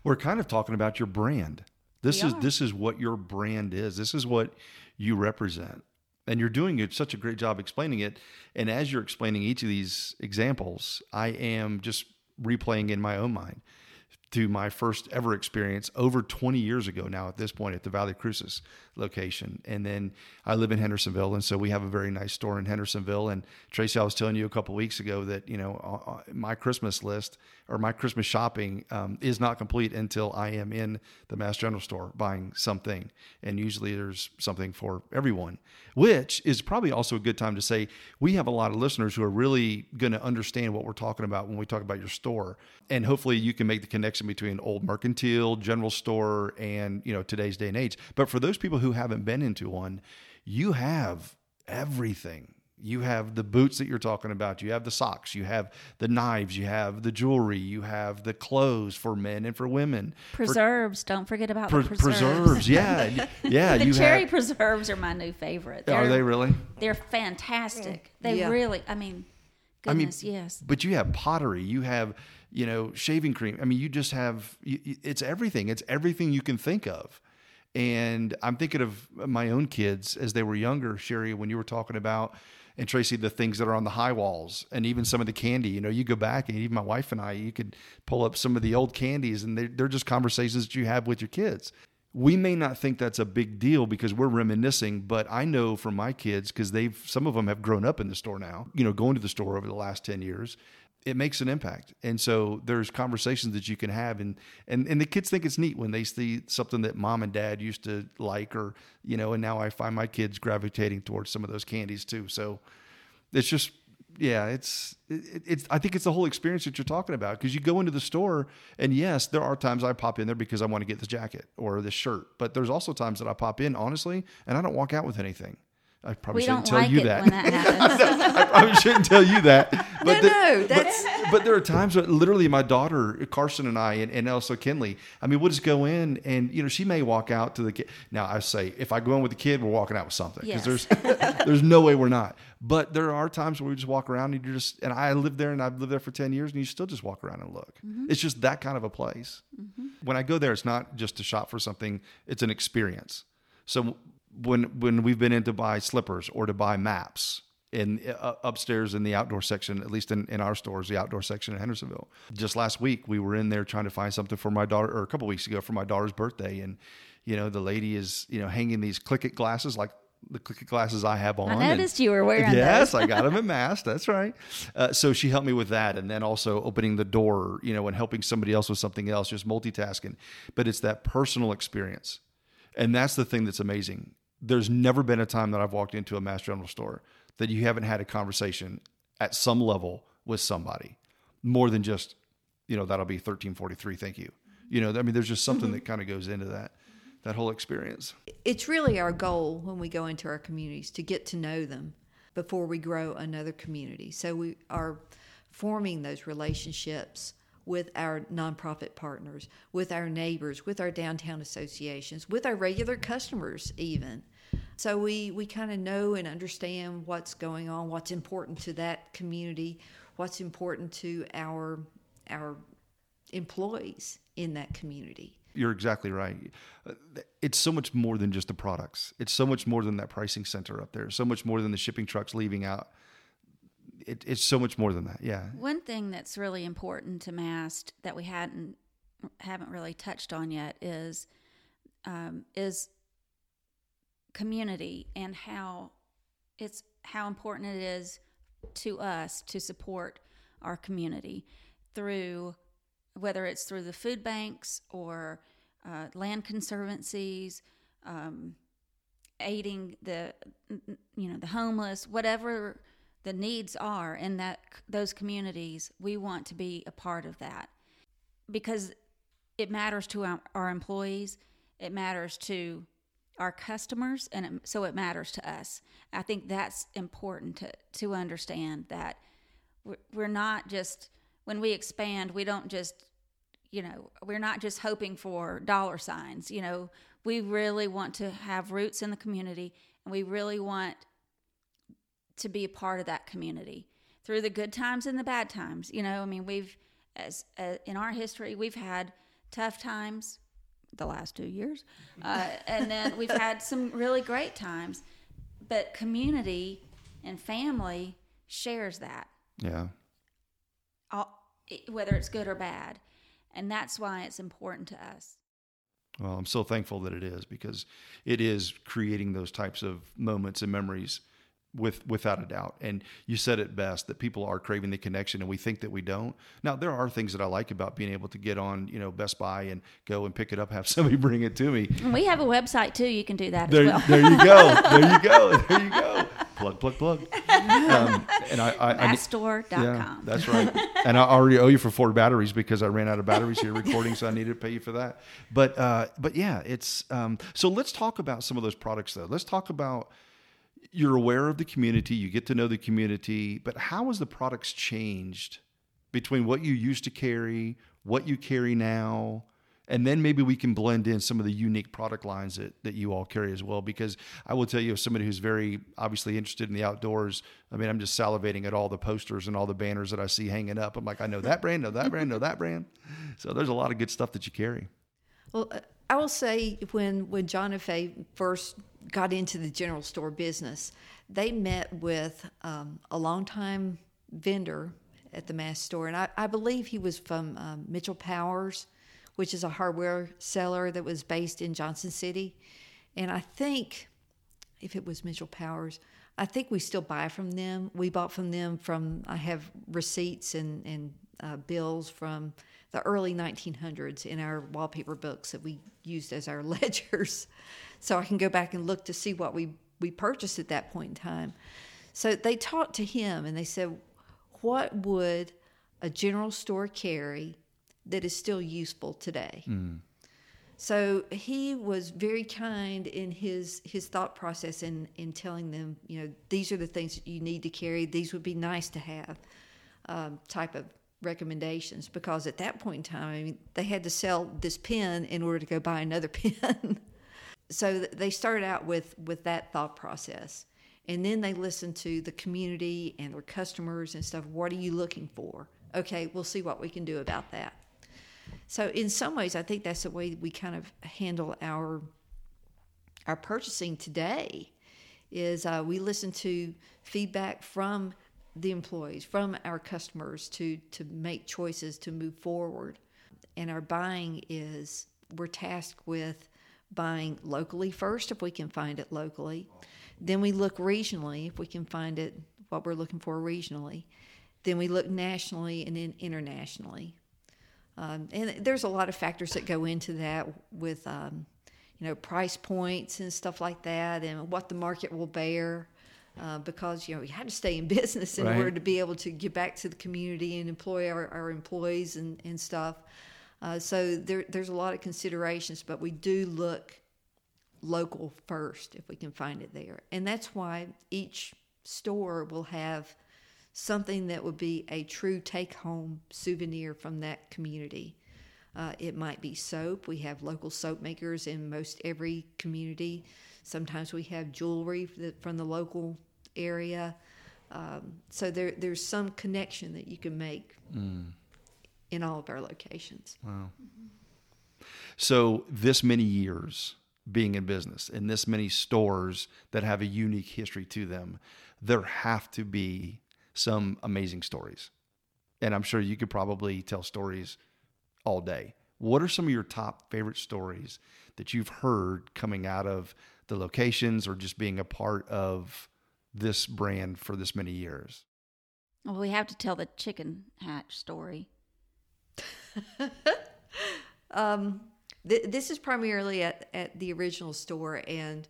we're kind of talking about your brand. This We is are. this is what your brand is. This is what you represent. And you're doing it such a great job explaining it. And as you're explaining each of these examples, I am just replaying in my own mind to my first ever experience over 20 years ago now at this point at the Valle Crucis location. And then I live in Hendersonville. And so we have a very nice store in Hendersonville. And Tracy, I was telling you a couple weeks ago that, you know, uh, uh, my Christmas list or my Christmas shopping um, is not complete until I am in the Mast General store buying something. And usually there's something for everyone, which is probably also a good time to say we have a lot of listeners who are really going to understand what we're talking about when we talk about your store. And hopefully you can make the connection between old mercantile, general store, and, you know, today's day and age. But for those people who haven't been into one, you have everything. You have the boots that you're talking about. You have the socks. You have the knives. You have the jewelry. You have the clothes for men and for women. For- Preserves. Don't forget about pre- the preserves. preserves. Yeah, [LAUGHS] yeah. the you cherry have. preserves are my new favorite. Are They're- they really? They're fantastic. They Yeah. really. I mean, I mean, goodness, yes. But you have pottery. You have, you know, shaving cream. I mean, you just have. It's everything. It's everything you can think of. And I'm thinking of my own kids as they were younger, Sherry, when you were talking about, and Tracy, the things that are on the high walls, and even some of the candy. You know, you go back, and even my wife and I, you could pull up some of the old candies, and they're, they're just conversations that you have with your kids. We may not think that's a big deal because we're reminiscing, but I know from my kids because they've some of them have grown up in the store now. You know, going to the store over the last ten years, it makes an impact. And so there's conversations that you can have and and and the kids think it's neat when they see something that mom and dad used to like or you know, and now I find my kids gravitating towards some of those candies too. So it's just yeah, it's it, it's I think it's the whole experience that you're talking about because you go into the store and yes, there are times I pop in there because I want to get this jacket or this shirt, but there's also times that I pop in honestly and I don't walk out with anything. I probably We shouldn't tell like you that. that. [LAUGHS] I probably shouldn't tell you that. [LAUGHS] But No, the- no, but- that's- [LAUGHS] But, there are times when literally my daughter Carson and I and, and also Kinley. I mean, we'll just go in and you know she may walk out to the kid. Now I say if I go in with the kid, we're walking out with something because Yes. there's there's no way we're not. But there are times where we just walk around and you just and I live there and I've lived there for ten years and you still just walk around and look. Mm-hmm. It's just that kind of a place. Mm-hmm. When I go there, it's not just to shop for something; it's an experience. So when when we've been in to buy slippers or to buy maps in uh, upstairs in the outdoor section, at least in, in our stores, the outdoor section in Hendersonville. Just last week, we were in there trying to find something for my daughter, or a couple weeks ago for my daughter's birthday, and you know the lady is you know hanging these click it glasses like the clickit glasses I have on. I and- you were wearing Yes. I got them at [LAUGHS] Mast. That's right. Uh, so she helped me with that, and then also opening the door, you know, and helping somebody else with something else, just multitasking. But it's that personal experience, and that's the thing that's amazing. There's never been a time that I've walked into a Mast General store that you haven't had a conversation at some level with somebody, more than just, you know, that'll be 1343. Thank you. You know, I mean, there's just something mm-hmm. that kind of goes into that, that whole experience. it's really our goal when we go into our communities to get to know them before we grow another community. So we are forming those relationships with our nonprofit partners, with our neighbors, with our downtown associations, with our regular customers even. So we, we kind of know and understand what's going on, what's important to that community, what's important to our our employees in that community. You're exactly right. Uh, It's so much more than just the products. It's so much more than that pricing center up there. So much more than the shipping trucks leaving out. It, it's so much more than that. Yeah. One thing that's really important to Mast that we hadn't haven't really touched on yet is um, is community and how it's how important it is to us to support our community through whether it's through the food banks or uh, land conservancies, um, aiding the you know the homeless, whatever the needs are in that those communities, we want to be a part of that. Because it matters to our, our employees, it matters to our customers, and it, so it matters to us. I think that's important to to understand that we're, not just when we expand, we don't just, you know, we're not just hoping for dollar signs. You know, we really want to have roots in the community and we really want to be a part of that community through the good times and the bad times. You know, I mean, we've, as, uh, in our history, we've had tough times the last two years, uh, and then we've [LAUGHS] had some really great times. But community and family shares that. Yeah. All, whether it's good or bad. And that's why it's important to us. Well, I'm so thankful that it is because it is creating those types of moments and memories with without a doubt. And you said it best that people are craving the connection and we think that we don't. Now there are things that I like about being able to get on, you know, Best Buy and go and pick it up, have [LAUGHS] somebody bring it to me. We have a website too. You can do that there, as well. there you go. [LAUGHS] There you go. There you go. Plug, plug, plug. Um, and I, I, I Yeah, that's right. And I already owe you for four batteries because I ran out of batteries here recording, so I needed to pay you for that. But uh, but yeah, it's um, so let's talk about some of those products though. Let's talk about you're aware of the community, you get to know the community, but how has the products changed between what you used to carry, what you carry now? And then maybe we can blend in some of the unique product lines that, that you all carry as well. Because I will tell you, as somebody who's very obviously interested in the outdoors, I mean, I'm just salivating at all the posters and all the banners that I see hanging up. I'm like, I know that brand, know that brand, know that brand. So there's a lot of good stuff that you carry. Well, uh, I will say when when John and Faye first got into the general store business, they met with um, a longtime vendor at the Mast store, and I, I believe he was from um, Mitchell Powers, which is a hardware seller that was based in Johnson City, and I think if it was Mitchell Powers. I think we still buy from them. We bought from them from I have receipts and and uh, bills from the early 1900s in our wallpaper books that we used as our [LAUGHS] ledgers. So I can go back and look to see what we, we purchased at that point in time. So they talked to him and they said, What would a general store carry that is still useful today? Mm. So he was very kind in his his thought process in in telling them, you know, these are the things that you need to carry. These would be nice to have, um, type of recommendations because at that point in time, I mean, they had to sell this pen in order to go buy another [LAUGHS] pen. so they started out with with that thought process, and then they listened to the community and their customers and stuff. What are you looking for? Okay, we'll see what we can do about that. So in some ways, I think that's the way we kind of handle our our purchasing today. Is uh, we listen to feedback from the employees, from our customers to to make choices to move forward. And our buying is we're tasked with buying locally first if we can find it locally. Then we look regionally if we can find it what we're looking for regionally. Then we look nationally and then internationally. Um, and there's a lot of factors that go into that with um, you know price points and stuff like that and what the market will bear uh, because you know we had to stay in [LAUGHS] business in right. order to be able to get back to the community and employ our, our employees and, and stuff. Uh, so there, there's a lot of considerations, but we do look local first if we can find it there, and that's why each store will have something that would be a true take-home souvenir from that community. Uh, it might be soap. We have local soap makers in most every community. Sometimes we have jewelry from the local area. Um, so there, there's some connection that you can make mm. in all of our locations. Wow. So this many years being in business and this many stores that have a unique history to them, there have to be some amazing stories. And I'm sure you could probably tell stories all day. What are some of your top favorite stories that you've heard coming out of the locations or just being a part of this brand for this many years? Well, we have to tell the chicken hatch story. [LAUGHS] um, th- this is primarily at, at the original store, and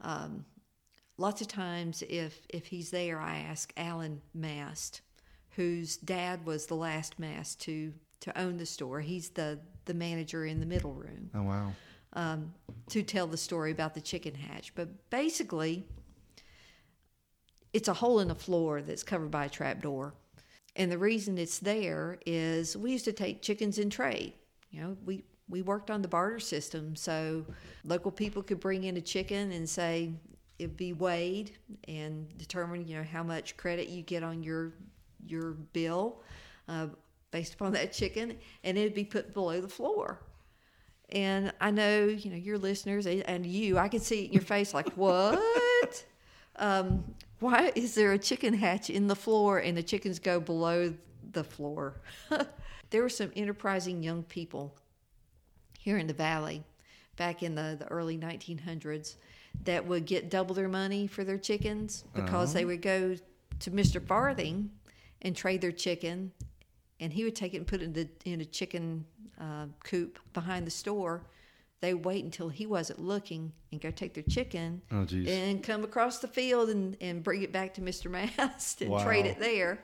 um, lots of times, if if he's there, I ask Alan Mast, whose dad was the last Mast to to own the store. He's the the manager in the middle room. Oh wow! um, to tell the story about the chicken hatch. But basically, it's a hole in the floor that's covered by a trap door. And the reason it's there is we used to take chickens in trade. You know, we we worked on the barter system, so local people could bring in a chicken and say it'd be weighed and determine you know how much credit you get on your your bill uh, based upon [LAUGHS] that chicken, and it'd be put below the floor. And I know you know your listeners and you, I can see it in your face like [LAUGHS] what. Um, why is there a chicken hatch in the floor and the chickens go below the floor? [LAUGHS] there were some enterprising young people here in the valley back in the, the early 1900s that would get double their money for their chickens because they would go to Mr. Farthing and trade their chicken, and he would take it and put it in, the, in a chicken uh, coop behind the store. They wait until he wasn't looking and go take their chicken Oh, and come across the field and, and bring it back to Mr. Mast [LAUGHS] and trade it there.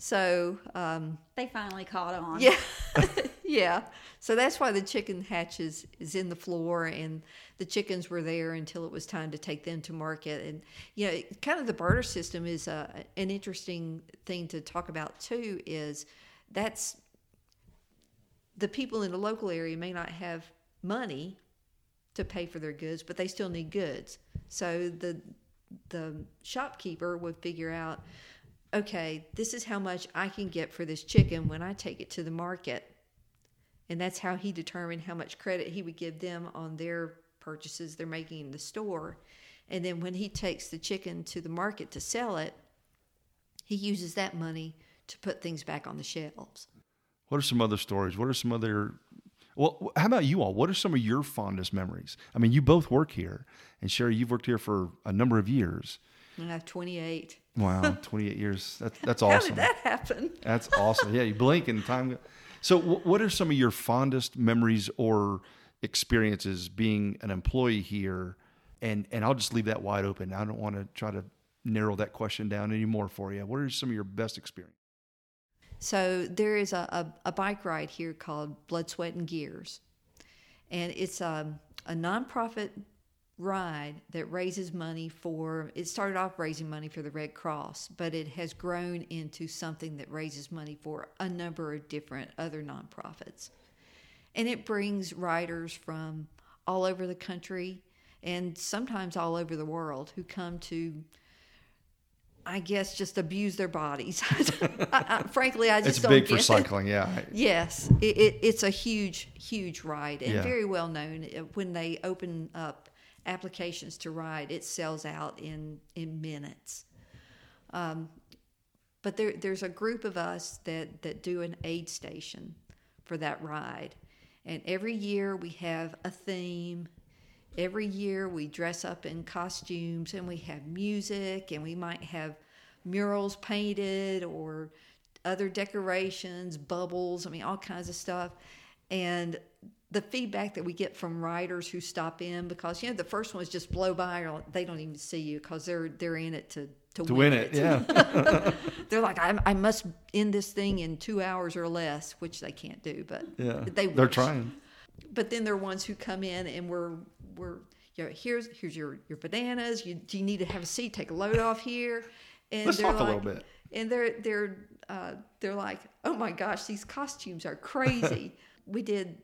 So um, They finally caught on. yeah, [LAUGHS] [LAUGHS] yeah. So that's why the chicken hatch is, is in the floor, and the chickens were there until it was time to take them to market. And you know, kind of the barter system is uh, an interesting thing to talk about too. Is that's the people in the local area may not have money to pay for their goods, but they still need goods. So the the shopkeeper would figure out, okay, this is how much I can get for this chicken when I take it to the market. And that's how he determined how much credit he would give them on their purchases they're making in the store. And then when he takes the chicken to the market to sell it, he uses that money to put things back on the shelves. What are some other stories? What are some other? Well, how about you all? What are some of your fondest memories? I mean, you both work here, and Sherry, you've worked here for a number of years. Have 28. Wow, [LAUGHS] 28 years. That's that's awesome. How did that happen? That's awesome. Yeah, you blink and time. go- So, wh- what are some of your fondest memories or experiences being an employee here? And and I'll just leave that wide open. I don't want to try to narrow that question down anymore for you. What are some of your best experiences? So there is a, a, a bike ride here called Blood, Sweat, and Gears. And it's a, a nonprofit ride that raises money for, it started off raising money for the Red Cross, but it has grown into something that raises money for a number of different other nonprofits. And it brings riders from all over the country and sometimes all over the world who come to I guess just abuse their bodies. [LAUGHS] I, I, frankly, I just It's don't big for it. cycling. Yeah. [LAUGHS] Yes, it, it, it's a huge, huge ride and Yeah. very well known. Uh, When they open up applications to ride, it sells out in in minutes. Um, but there, there's a group of us that that do an aid station for that ride, and every year we have a theme. Every year we dress up in costumes and we have music and we might have murals painted or other decorations, bubbles, I mean, all kinds of stuff. And the feedback that we get from riders who stop in because, you know, the first ones just blow by or they don't even see you because they're, they're in it to, to, To win it. Yeah. [LAUGHS] They're like, I, I must end this thing in two hours or less, which they can't do, but Yeah. they They're trying. but then there are ones who come in and we're we're you know here's here's your your bananas you do you need to have a seat take a load off here and Let's they're talk a little bit. and they're they're uh, they're like oh my gosh these costumes are crazy [LAUGHS] we did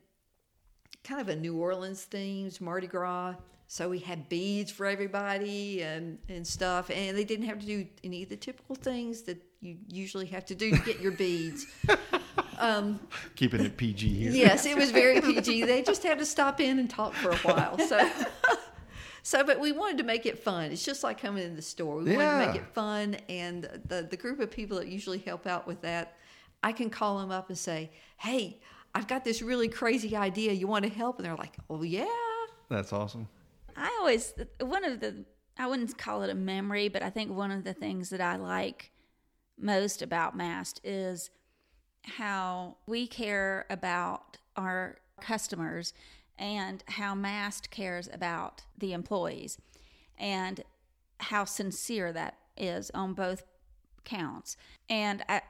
kind of a New Orleans themes Mardi Gras so we had beads for everybody and and stuff and they didn't have to do any of the typical things that you usually have to do to get your beads [LAUGHS] um, Keeping it PG here. Yes, it was very [LAUGHS] PG. They just had to stop in and talk for a while. So, [LAUGHS] so, but we wanted to make it fun. It's just like coming in the store. We wanted to make it fun, and the the group of people that usually help out with that, I can call them up and say, "Hey, I've got this really crazy idea. You want to help?" And they're like, "Oh yeah." That's awesome. I always one of the I wouldn't call it a memory, but I think one of the things that I like most about Mast is how we care about our customers and how Mast cares about the employees and how sincere that is on both counts. And I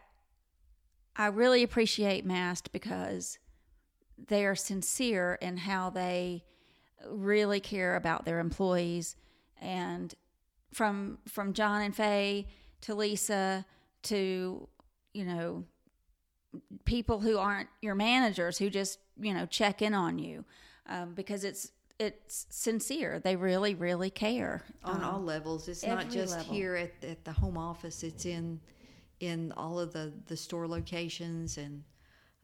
I really appreciate Mast because they are sincere in how they really care about their employees and from from John and Faye to Lisa to you know, people who aren't your managers who just you know check in on you um, because it's it's sincere. They really, really care on um, all levels. It's not just level. here at, at the home office. It's in in all of the the store locations and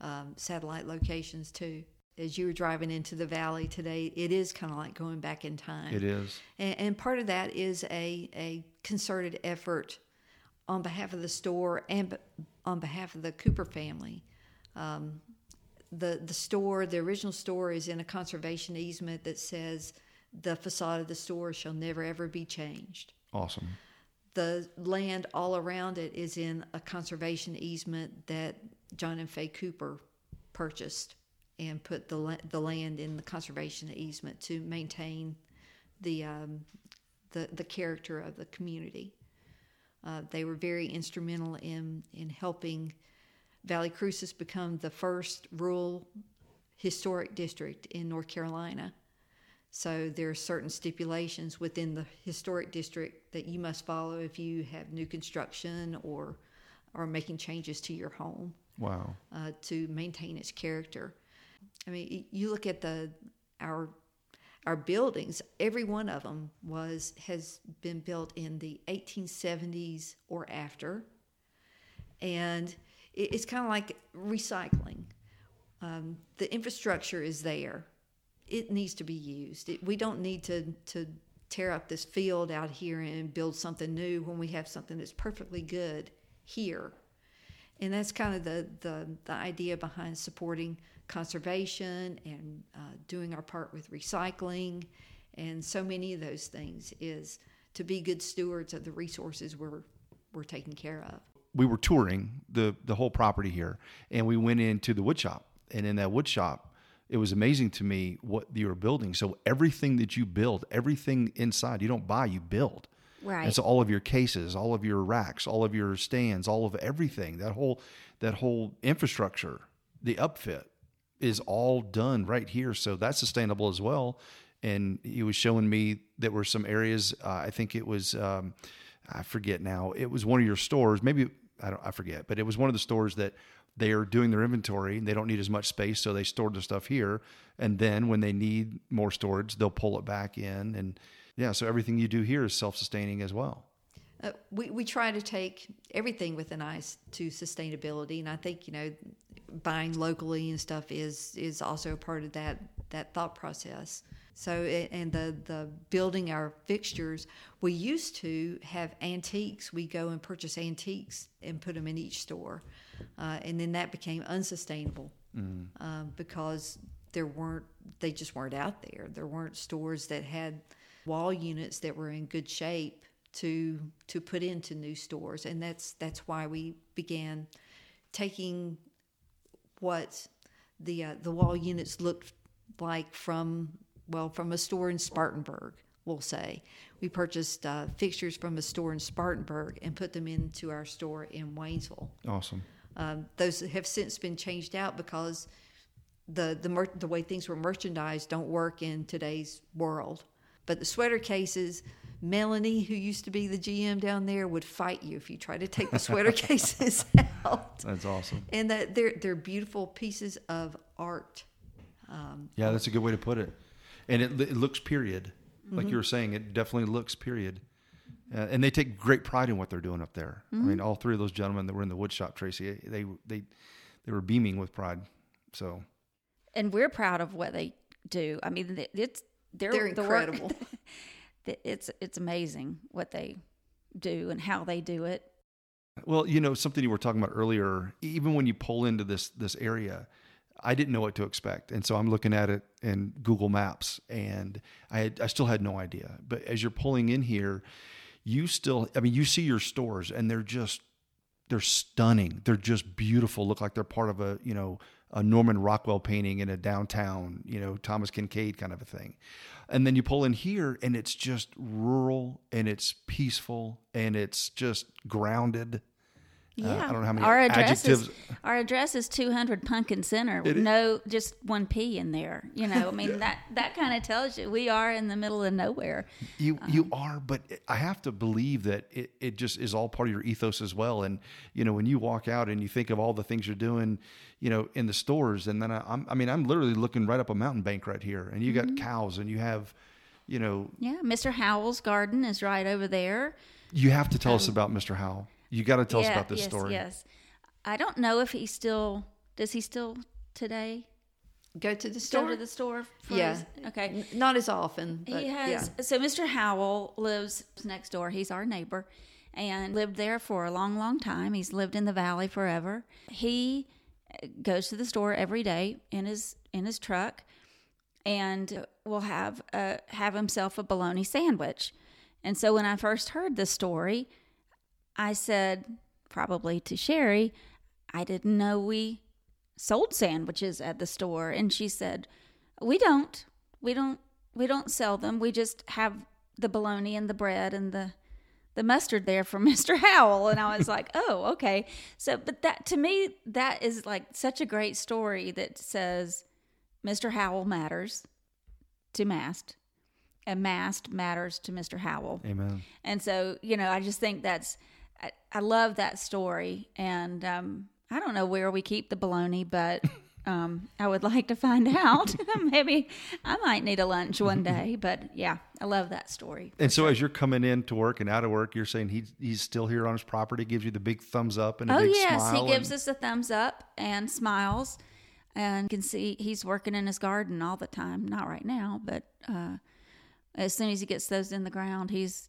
um, satellite locations too. As you were driving into the valley today, it is kind of like going back in time. It is, and, and part of that is a a concerted effort on behalf of the store and on behalf of the Cooper family. Um, the the store, the original store, is in a conservation easement that says the facade of the store shall never ever be changed. awesome. The land all around it is in a conservation easement that John and Faye Cooper purchased and put the the land in the conservation easement to maintain the um, the the character of the community. Uh, they were very instrumental in in helping Valle Crucis become the first rural historic district in North Carolina. So there are certain stipulations within the historic district that you must follow if you have new construction or are making changes to your home Wow. uh, to maintain its character. I mean, you look at the our our buildings. Every one of them was has been built in the 1870s or after, and it, it's kind of like recycling. Um, the infrastructure is there; it needs to be used. It, we don't need to to tear up this field out here and build something new when we have something that's perfectly good here and that's kind of the, the, the idea behind supporting conservation and uh, doing our part with recycling and so many of those things is to be good stewards of the resources we're, we're taking care of we were touring the the whole property here, and we went into the wood shop. And in that wood shop, it was amazing to me what you were building. So everything that you build, everything inside, you don't buy, you build. Right. And so all of your cases, all of your racks, all of your stands, all of everything, that whole that whole infrastructure, the upfit is all done right here. So that's sustainable as well. And he was showing me that were some areas. Uh, I think it was um, I forget now. It was one of your stores, maybe I don't I forget, but it was one of the stores that they are doing their inventory and they don't need as much space, so they stored the stuff here. And then when they need more storage, they'll pull it back in. And yeah, so everything you do here is self sustaining as well. Uh, we, we try to take everything with an eye to sustainability, and I think you know buying locally and stuff is is also a part of that that thought process. So and the the building our fixtures, we used to have antiques. We go and purchase antiques and put them in each store, uh, and then that became unsustainable um, because there weren't they just weren't out there. There weren't stores that had wall units that were in good shape to to put into new stores, and that's that's why we began taking what the uh, the wall units looked like from well from a store in Spartanburg. We'll say we purchased uh, fixtures from a store in Spartanburg and put them into our store in Waynesville. Awesome. Um, those have since been changed out because the the mer- the way things were merchandised don't work in today's world. But the sweater cases, Melanie, who used to be the GM down there, would fight you if you try to take the sweater [LAUGHS] cases out. That's awesome. And that they're they're beautiful pieces of art. Yeah, that's a good way to put it. And it, it looks period. Like Mm-hmm. you were saying, it definitely looks period. Uh, and they take great pride in what they're doing up there. I Mm-hmm. mean, all three of those gentlemen that were in the wood shop, Tracy, they they they were beaming with pride. So and we're proud of what they do. I mean, it's they're, They're the work- incredible. [LAUGHS] it's it's amazing what they do and how they do it. Well, you know, something you were talking about earlier, even when you pull into this this area, I didn't know what to expect. And so I'm looking at it in Google Maps and I had, I still had no idea. But as you're pulling in here, you still I mean, you see your stores and they're just they're stunning. They're just beautiful. Look like they're part of a, you know, a Norman Rockwell painting in a downtown, you know, Thomas Kinkade kind of a thing. And then you pull in here and it's just rural and it's peaceful and it's just grounded Yeah, Uh, I don't know how many our address adjectives. Is, our address is 200 Pumpkin Center. with No, just one P in there. You know, I mean that that kind of tells you we are in the middle of nowhere. You you um, are, but I have to believe that it, it just is all part of your ethos as well. And you know, when you walk out and you think of all the things you're doing, you know, in the stores, and then I, I'm I mean, I'm literally looking right up a mountain bank right here, and you got mm-hmm. cows, and you have, you know, Yeah, Mr. Howell's garden is right over there. you have to tell us um, about Mr. Howell. You got to tell us Um, about this yes, story. Yes, I don't know if he still does. He still today Go to the go store. to the store. For Yeah. his- okay. N- Not as often. But he has Yeah. so mr howell lives next door he's our neighbor and lived there for a long long time he's lived in the valley forever he uh, goes to the store every day in his in his truck and will have uh, have himself a bologna sandwich and so when i first heard this story i said probably to sherry i didn't know we sold sandwiches at the store and she said we don't we don't we don't sell them we just have the bologna and the bread and the the mustard there for [LAUGHS] Mr. Howell and I was like, [LAUGHS] "Oh, okay." So but that to me that is like such a great story that says Mr. Howell matters to Mast and Mast matters to Mr. Howell. Amen. And so, you know, I just think that's, I, I love that story. And um, I don't know where we keep the bologna, but [LAUGHS] um, I would like to find out. [LAUGHS] Maybe I might need a lunch one [LAUGHS] day. But yeah, I love that story. And so, as you're coming in to work and out of work, you're saying he's he's still here on his property, gives you the big thumbs up and a Oh, big yes. smile. He gives and- us a thumbs up and smiles. And you can see he's working in his garden all the time. Not right now, but uh, as soon as he gets those in the ground, he's,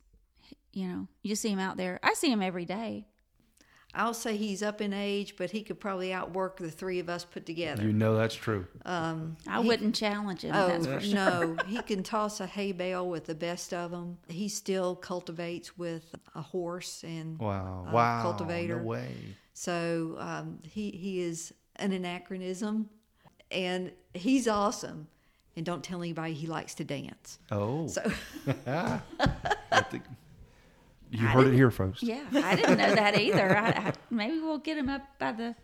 you know, you see him out there. I see him every day. I'll say he's up in age, but he could probably outwork the three of us put together. You know that's true. I wouldn't challenge him. Oh that's for sure. no, [LAUGHS] he can toss a hay bale with the best of them. He still cultivates with a horse and Wow. a wow. cultivator. No way. So um, he he is an anachronism, and he's awesome. And don't tell anybody he likes to dance. Oh. So [LAUGHS] I think- [LAUGHS] you I heard it here, folks. Yeah, I didn't know that either. I, I, maybe we'll get him up by the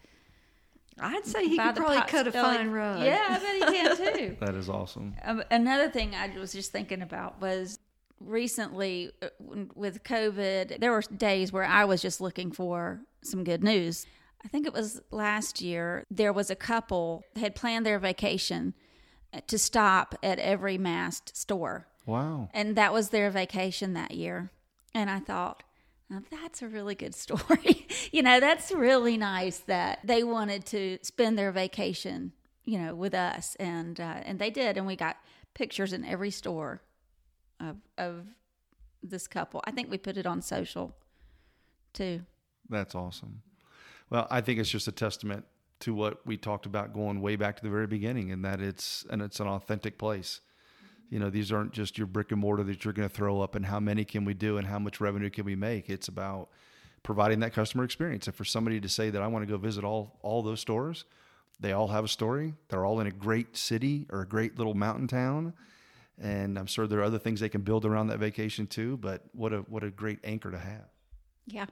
I'd say he by could the probably pot cut a belly. fine rug. Yeah, I bet he can [LAUGHS] too. That is awesome. Um, another thing I was just thinking about was recently uh, with COVID, there were days where I was just looking for some good news. I think it was last year, there was a couple had planned their vacation uh, to stop at every Mast store. Wow. And that was their vacation that year. And I thought, now that's a really good [LAUGHS] story. you know, that's really nice that they wanted to spend their vacation, you know, with us, and uh, and they did, and we got pictures in every store of of this couple. I think we put it on social too. That's awesome. Well, I think it's just a testament to what we talked about going way back to the very beginning, and that it's and it's an authentic place. You know, these aren't just your brick and mortar that you're going to throw up, and how many can we do, and how much revenue can we make. It's about providing that customer experience. And for somebody to say that I want to go visit all all those stores, they all have a story. They're all in a great city or a great little mountain town, and I'm sure there are other things they can build around that vacation too. But what a what a great anchor to have. Yeah.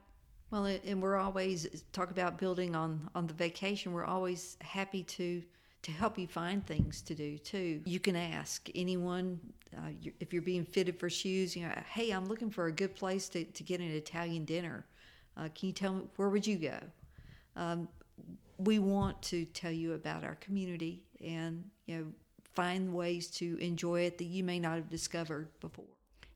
Well, and we're always talk about building on on the vacation. We're always happy to to help you find things to do too. You can ask anyone uh, if you're being fitted for shoes. You know, hey, I'm looking for a good place to to get an Italian dinner. Uh, can you tell me where would you go? Um, we want to tell you about our community and you know find ways to enjoy it that you may not have discovered before.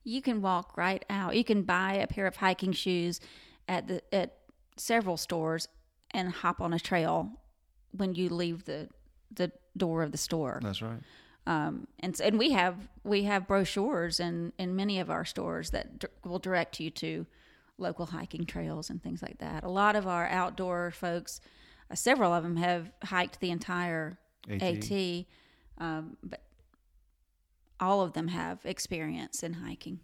You can walk right out. You can buy a pair of hiking shoes at the at several stores and hop on a trail when you leave the the door of the store. That's right. Um, and and we have we have brochures in in many of our stores that d- will direct you to local hiking trails and things like that. A lot of our outdoor folks, uh, several of them have hiked the entire AT. AT, um, but all of them have experience in hiking.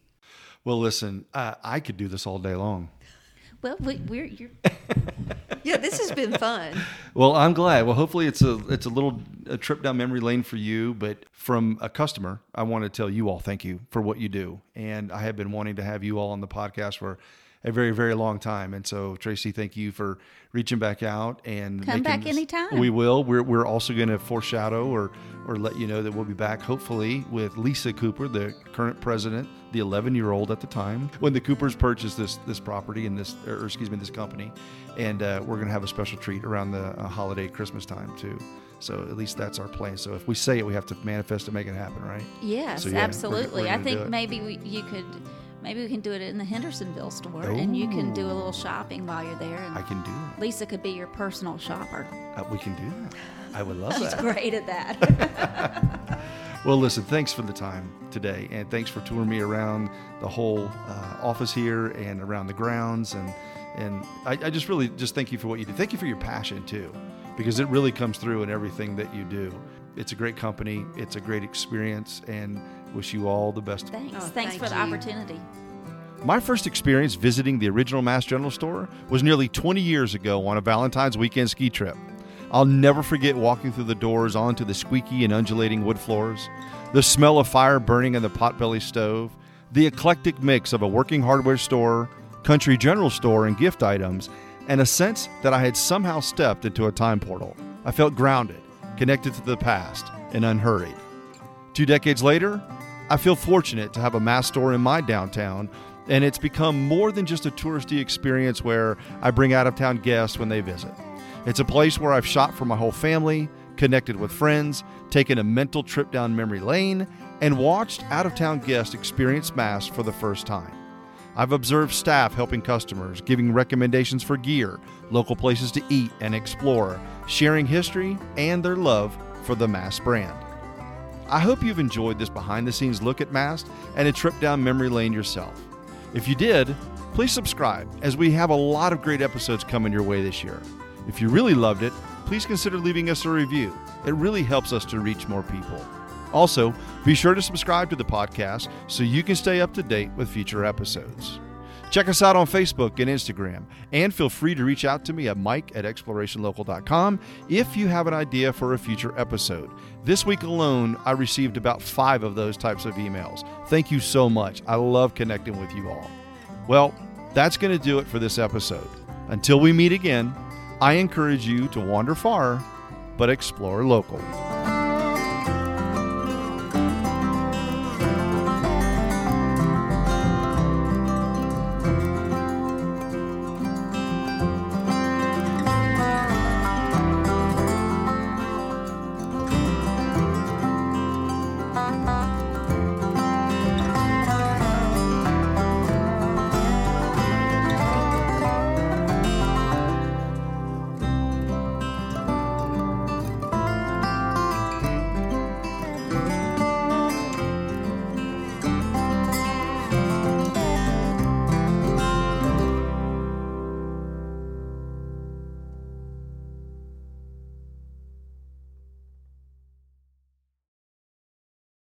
Well, listen, uh, I could do this all day long. Well, we, we're you're, [LAUGHS] Yeah, this has been fun. [LAUGHS] Well, I'm glad. Well, hopefully it's a it's a little a trip down memory lane for you. But from a customer, I want to tell you all thank you for what you do. And I have been wanting to have you all on the podcast for a very very long time. And so Tracy, thank you for reaching back out and Come back this- anytime. We will. We're we're also going to foreshadow or or let you know that we'll be back hopefully with Lisa Cooper, the current president, the 11 year old at the time when the Coopers purchased this this property and this or excuse me this company, and uh, we're going to have a special treat around the uh, holiday Christmas time too. So at least that's our plan. So if we say it, we have to manifest to make it happen, right? Yes, So, yeah, we're- absolutely. we're I think maybe we, you could, maybe we can do it in the Hendersonville store, and you can do a little shopping while you're there. And I can do that. Lisa could be your personal shopper. Uh, we can do that. I would love She's that. great at that. [LAUGHS] Well, listen, thanks for the time today, and thanks for touring me around the whole uh, office here and around the grounds, and and I, I just really just thank you for what you do. Thank you for your passion too, because it really comes through in everything that you do. It's a great company, it's a great experience, and wish you all the best. Thanks. Oh, Thanks thank for the opportunity. My first experience visiting the original Mast General Store was nearly 20 years ago on a Valentine's weekend ski trip. I'll never forget walking through the doors onto the squeaky and undulating wood floors, the smell of fire burning in the potbelly stove, the eclectic mix of a working hardware store, country general store, and gift items, and a sense that I had somehow stepped into a time portal. I felt grounded, connected to the past, and unhurried. Two decades later, I feel fortunate to have a Mast store in my downtown, and it's become more than just a touristy experience where I bring out of town guests when they visit. It's a place where I've shopped for my whole family, connected with friends, taken a mental trip down memory lane, and watched out of town guests experience Mast for the first time. I've observed staff helping customers, giving recommendations for gear, local places to eat and explore, sharing history and their love for the Mast brand. I hope you've enjoyed this behind the scenes look at Mast and a trip down memory lane yourself. If you did, please subscribe as we have a lot of great episodes coming your way this year. If you really loved it, please consider leaving us a review. It really helps us to reach more people. Also, be sure to subscribe to the podcast so you can stay up to date with future episodes. Check us out on Facebook and Instagram, and feel free to reach out to me at mike at explorationlocal.com if you have an idea for a future episode. This week alone, I received about five of those types of emails. Thank you so much. I love connecting with you all. Well, that's going to do it for this episode. Until we meet again, I encourage you to wander far, but explore local.